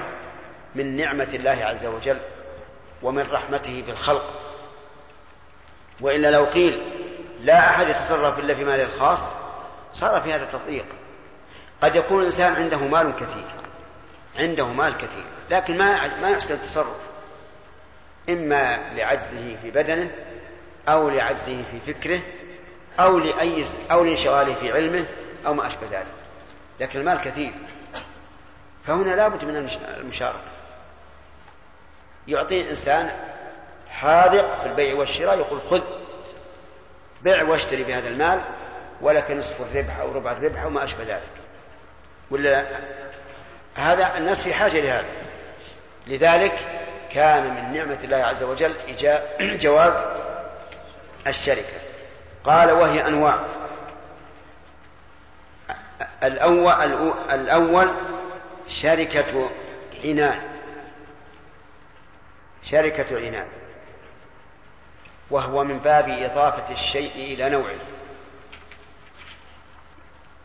[SPEAKER 2] من نعمة الله عز وجل ومن رحمته بالخلق. وإلا لو قيل لا أحد يتصرف إلا في ماله الخاص صار في هذا تضييق قد يكون الإنسان عنده مال كثير عنده مال كثير لكن ما ما يحسن التصرف. إما لعجزه في بدنه أو لعجزه في فكره أو لأي أو لانشغاله في علمه أو ما أشبه ذلك. لكن المال كثير. فهنا لابد من المشاركة. يعطي الإنسان حاذق في البيع والشراء يقول خذ بيع واشتري بهذا المال ولك نصف الربح أو ربع الربح أو ما أشبه ذلك. ولا هذا الناس في حاجة لهذا. لذلك كان من نعمة الله عز وجل جواز الشركة. قال وهي أنواع. الأول, الأول شركة عنان. شركة عنان. وهو من باب إضافة الشيء إلى نوعه.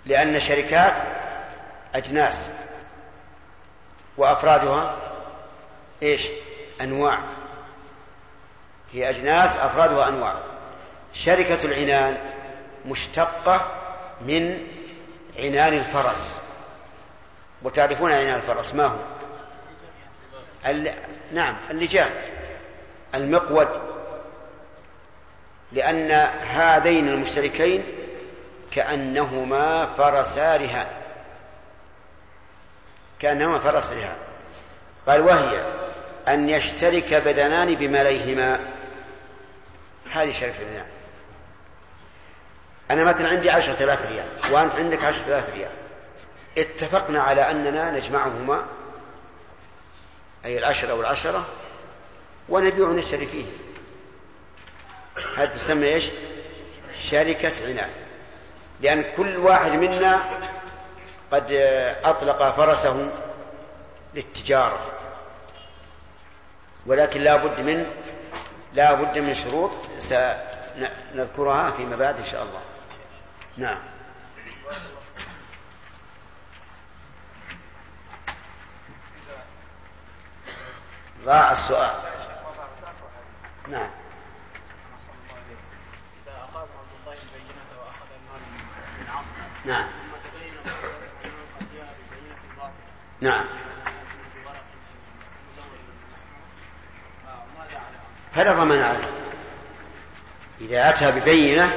[SPEAKER 2] لأن شركات أجناس. وأفرادها إيش؟ أنواع. هي أجناس أفرادها أنواع شركة العنان مشتقة من عنان الفرس. وتعرفون عنان الفرس ما هو؟ نعم اللجام المقود. لأن هذين المشتركين كأنهما فرسا رهان. كأنهما فرس رهان. قال وهي أن يشترك بدنان بماليهما هذه شركة البدنان. أنا مثلا عندي عشرة آلاف ريال وأنت عندك عشرة آلاف ريال. اتفقنا على أننا نجمعهما أي العشرة والعشرة ونبيع ونشتري فيه. هذه تسمى إيش؟ شركة عنان لأن كل واحد منا قد أطلق فرسه للتجارة. ولكن لا بد من لا بد من شروط سنذكرها فيما بعد إن شاء الله. نعم. ضاع السؤال. نعم. نعم. نعم. فلا ضمان عليه. إذا أتى ببينة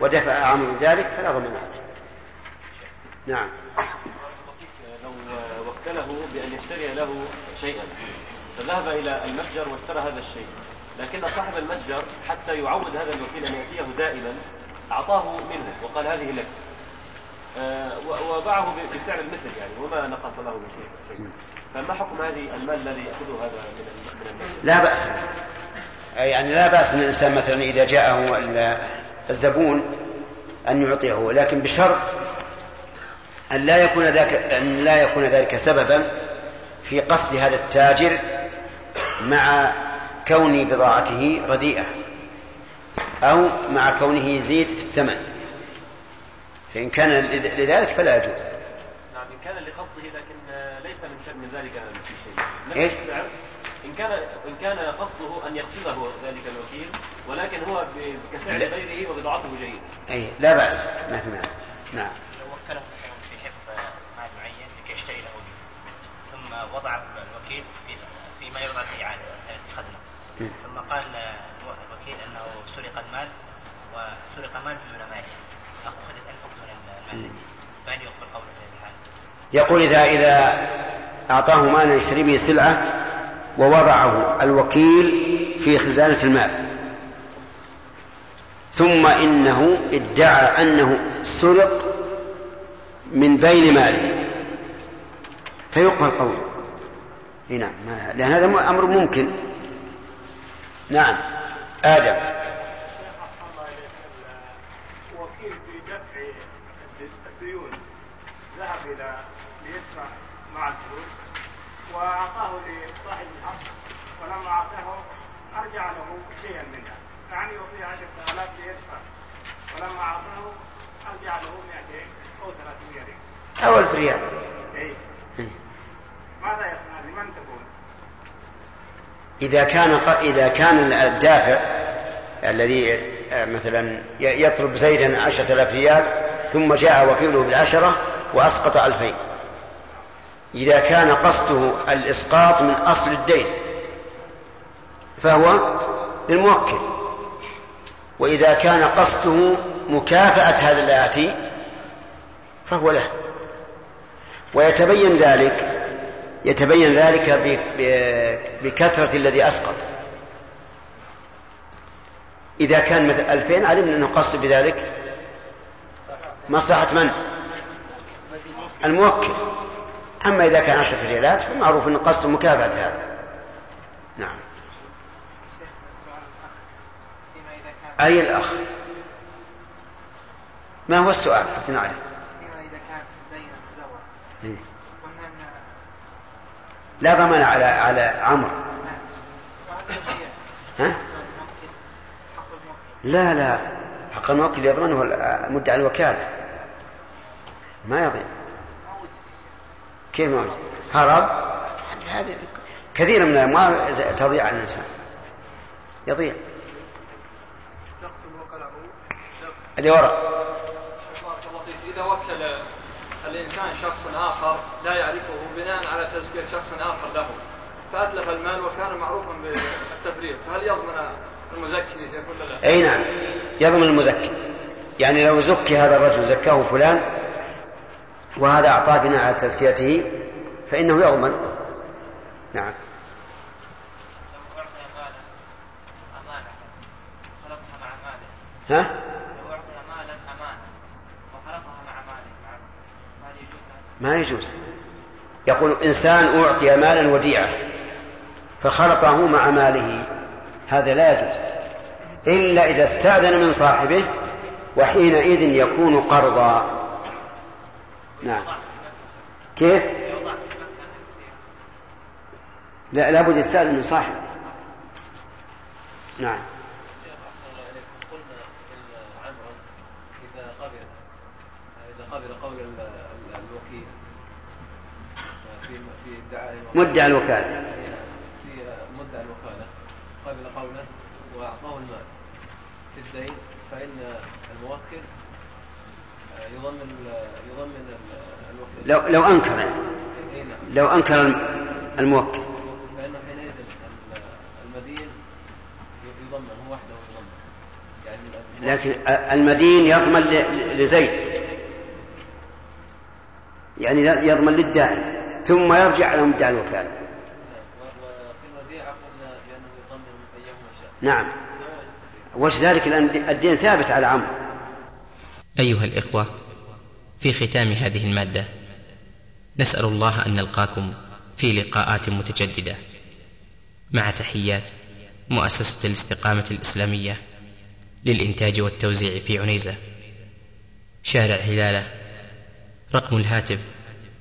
[SPEAKER 2] ودفع عمل ذلك فلا ضمان عليه. نعم.
[SPEAKER 7] لو وكله بأن يشتري له شيئا فذهب إلى المتجر واشترى هذا الشيء. لكن صاحب المتجر حتى يعود هذا الوكيل أن يأتيه دائما أعطاه منه وقال هذه لك. آه، وباعه بسعر المثل يعني وما نقص له من شيء. فما حكم هذه المال الذي يأخذه هذا من المال
[SPEAKER 2] لا بأس يعني لا بأس أن الإنسان مثلا إذا جاءه الزبون أن يعطيه لكن بشرط أن لا يكون ذلك أن لا يكون ذلك سببا في قصد هذا التاجر مع كون بضاعته رديئة أو مع كونه يزيد في الثمن فإن كان لذلك فلا يجوز.
[SPEAKER 7] نعم إن كان لقصده لكن ليس من شر من ذلك شيء.
[SPEAKER 2] إيش؟
[SPEAKER 7] إن كان إن كان قصده أن يقصده ذلك الوكيل ولكن هو كسعر غيره وبضاعته جيد.
[SPEAKER 2] أي لا بأس ما في مانع. نعم.
[SPEAKER 17] لو وكله في حفظ مال معين لكي يشتري له ثم وضع الوكيل في فيما يرضى الإعانة الخزنة ثم قال الوكيل أنه سرق المال وسرق مال دون ماله أخذت الحكم من المال فهل يقبل قوله في هذه الحال؟
[SPEAKER 2] يقول إذا إذا أعطاه مالا يشتري به سلعة ووضعه الوكيل في خزانة المال. ثم إنه ادعى أنه سرق من بين ماله. فيقبل قوله. نعم لأن هذا أمر ممكن. نعم آدم.
[SPEAKER 9] في دفع الديون ذهب إلى ليدفع مع الفلوس وأعطاه لصاحب ولما أعطاه أرجع له شيئا منها. يعني يعطيه آلاف ليدفع. ولما أعطاه أرجع له 200 أو 300 ريال.
[SPEAKER 2] أو ألف ريال.
[SPEAKER 9] إيه. ماذا يصنع؟ لمن تكون؟
[SPEAKER 2] إذا كان إذا كان الدافع الذي مثلا يطلب زيدا عشرة آلاف ريال ثم جاء وكيله بالعشرة وأسقط ألفين. إذا كان قصده الإسقاط من أصل الدين. فهو للموكل. وإذا كان قصده مكافأة هذا الآتي فهو له. ويتبين ذلك يتبين ذلك بكثرة الذي أسقط. إذا كان مثل ألفين علمنا أنه قصد بذلك مصلحة من؟ الموكل. أما إذا كان عشرة ريالات فمعروف أن قصد مكافأة هذا. أي الأخ؟ ما هو السؤال؟ حتى نعرف. إيه. لا ضمان على على عمرو ها؟ لا لا. حق الموكل يضمنه مدعي الوكالة. ما يضيع. كيف موجود هرب؟ هذه كثير من الأموال تضيع على الإنسان. يضيع. اللي وراء
[SPEAKER 12] إذا وكل الإنسان شخص آخر لا يعرفه بناء على تزكية شخص آخر له فأتلف المال وكان معروفا بالتفريط فهل يضمن المزكي؟ يقول لا؟
[SPEAKER 2] أي نعم. يضمن المزكي. يعني لو زكي هذا الرجل زكاه فلان وهذا أعطاه بناء على تزكيته فإنه يضمن. نعم. ها؟ ما يجوز. يقول إنسان أعطي مالا وديعة فخلطه مع ماله هذا لا يجوز. إلا إذا استأذن من صاحبه وحينئذ يكون قرضا. نعم. كيف؟ لا لابد يستأذن من صاحبه. نعم. مدعي الوكالة.
[SPEAKER 12] في مدعي الوكالة. قبل قوله وأعطاه المال. في الدين فإن الموكل يضمن يضمن الوكيل
[SPEAKER 2] لو لو أنكر. يعني لو أنكر الموكل.
[SPEAKER 12] فإنه حينئذ المدين يضمن هو وحده يضمن.
[SPEAKER 2] يعني لكن المدين يضمن لزيد. يعني يضمن للداعي. ثم يرجع على مدعي الوكالة. نعم. وجه ذلك؟ لأن الدين ثابت على عمرو.
[SPEAKER 1] أيها الإخوة في ختام هذه المادة نسأل الله أن نلقاكم في لقاءات متجددة. مع تحيات مؤسسة الاستقامة الإسلامية للإنتاج والتوزيع في عنيزة. شارع هلالة رقم الهاتف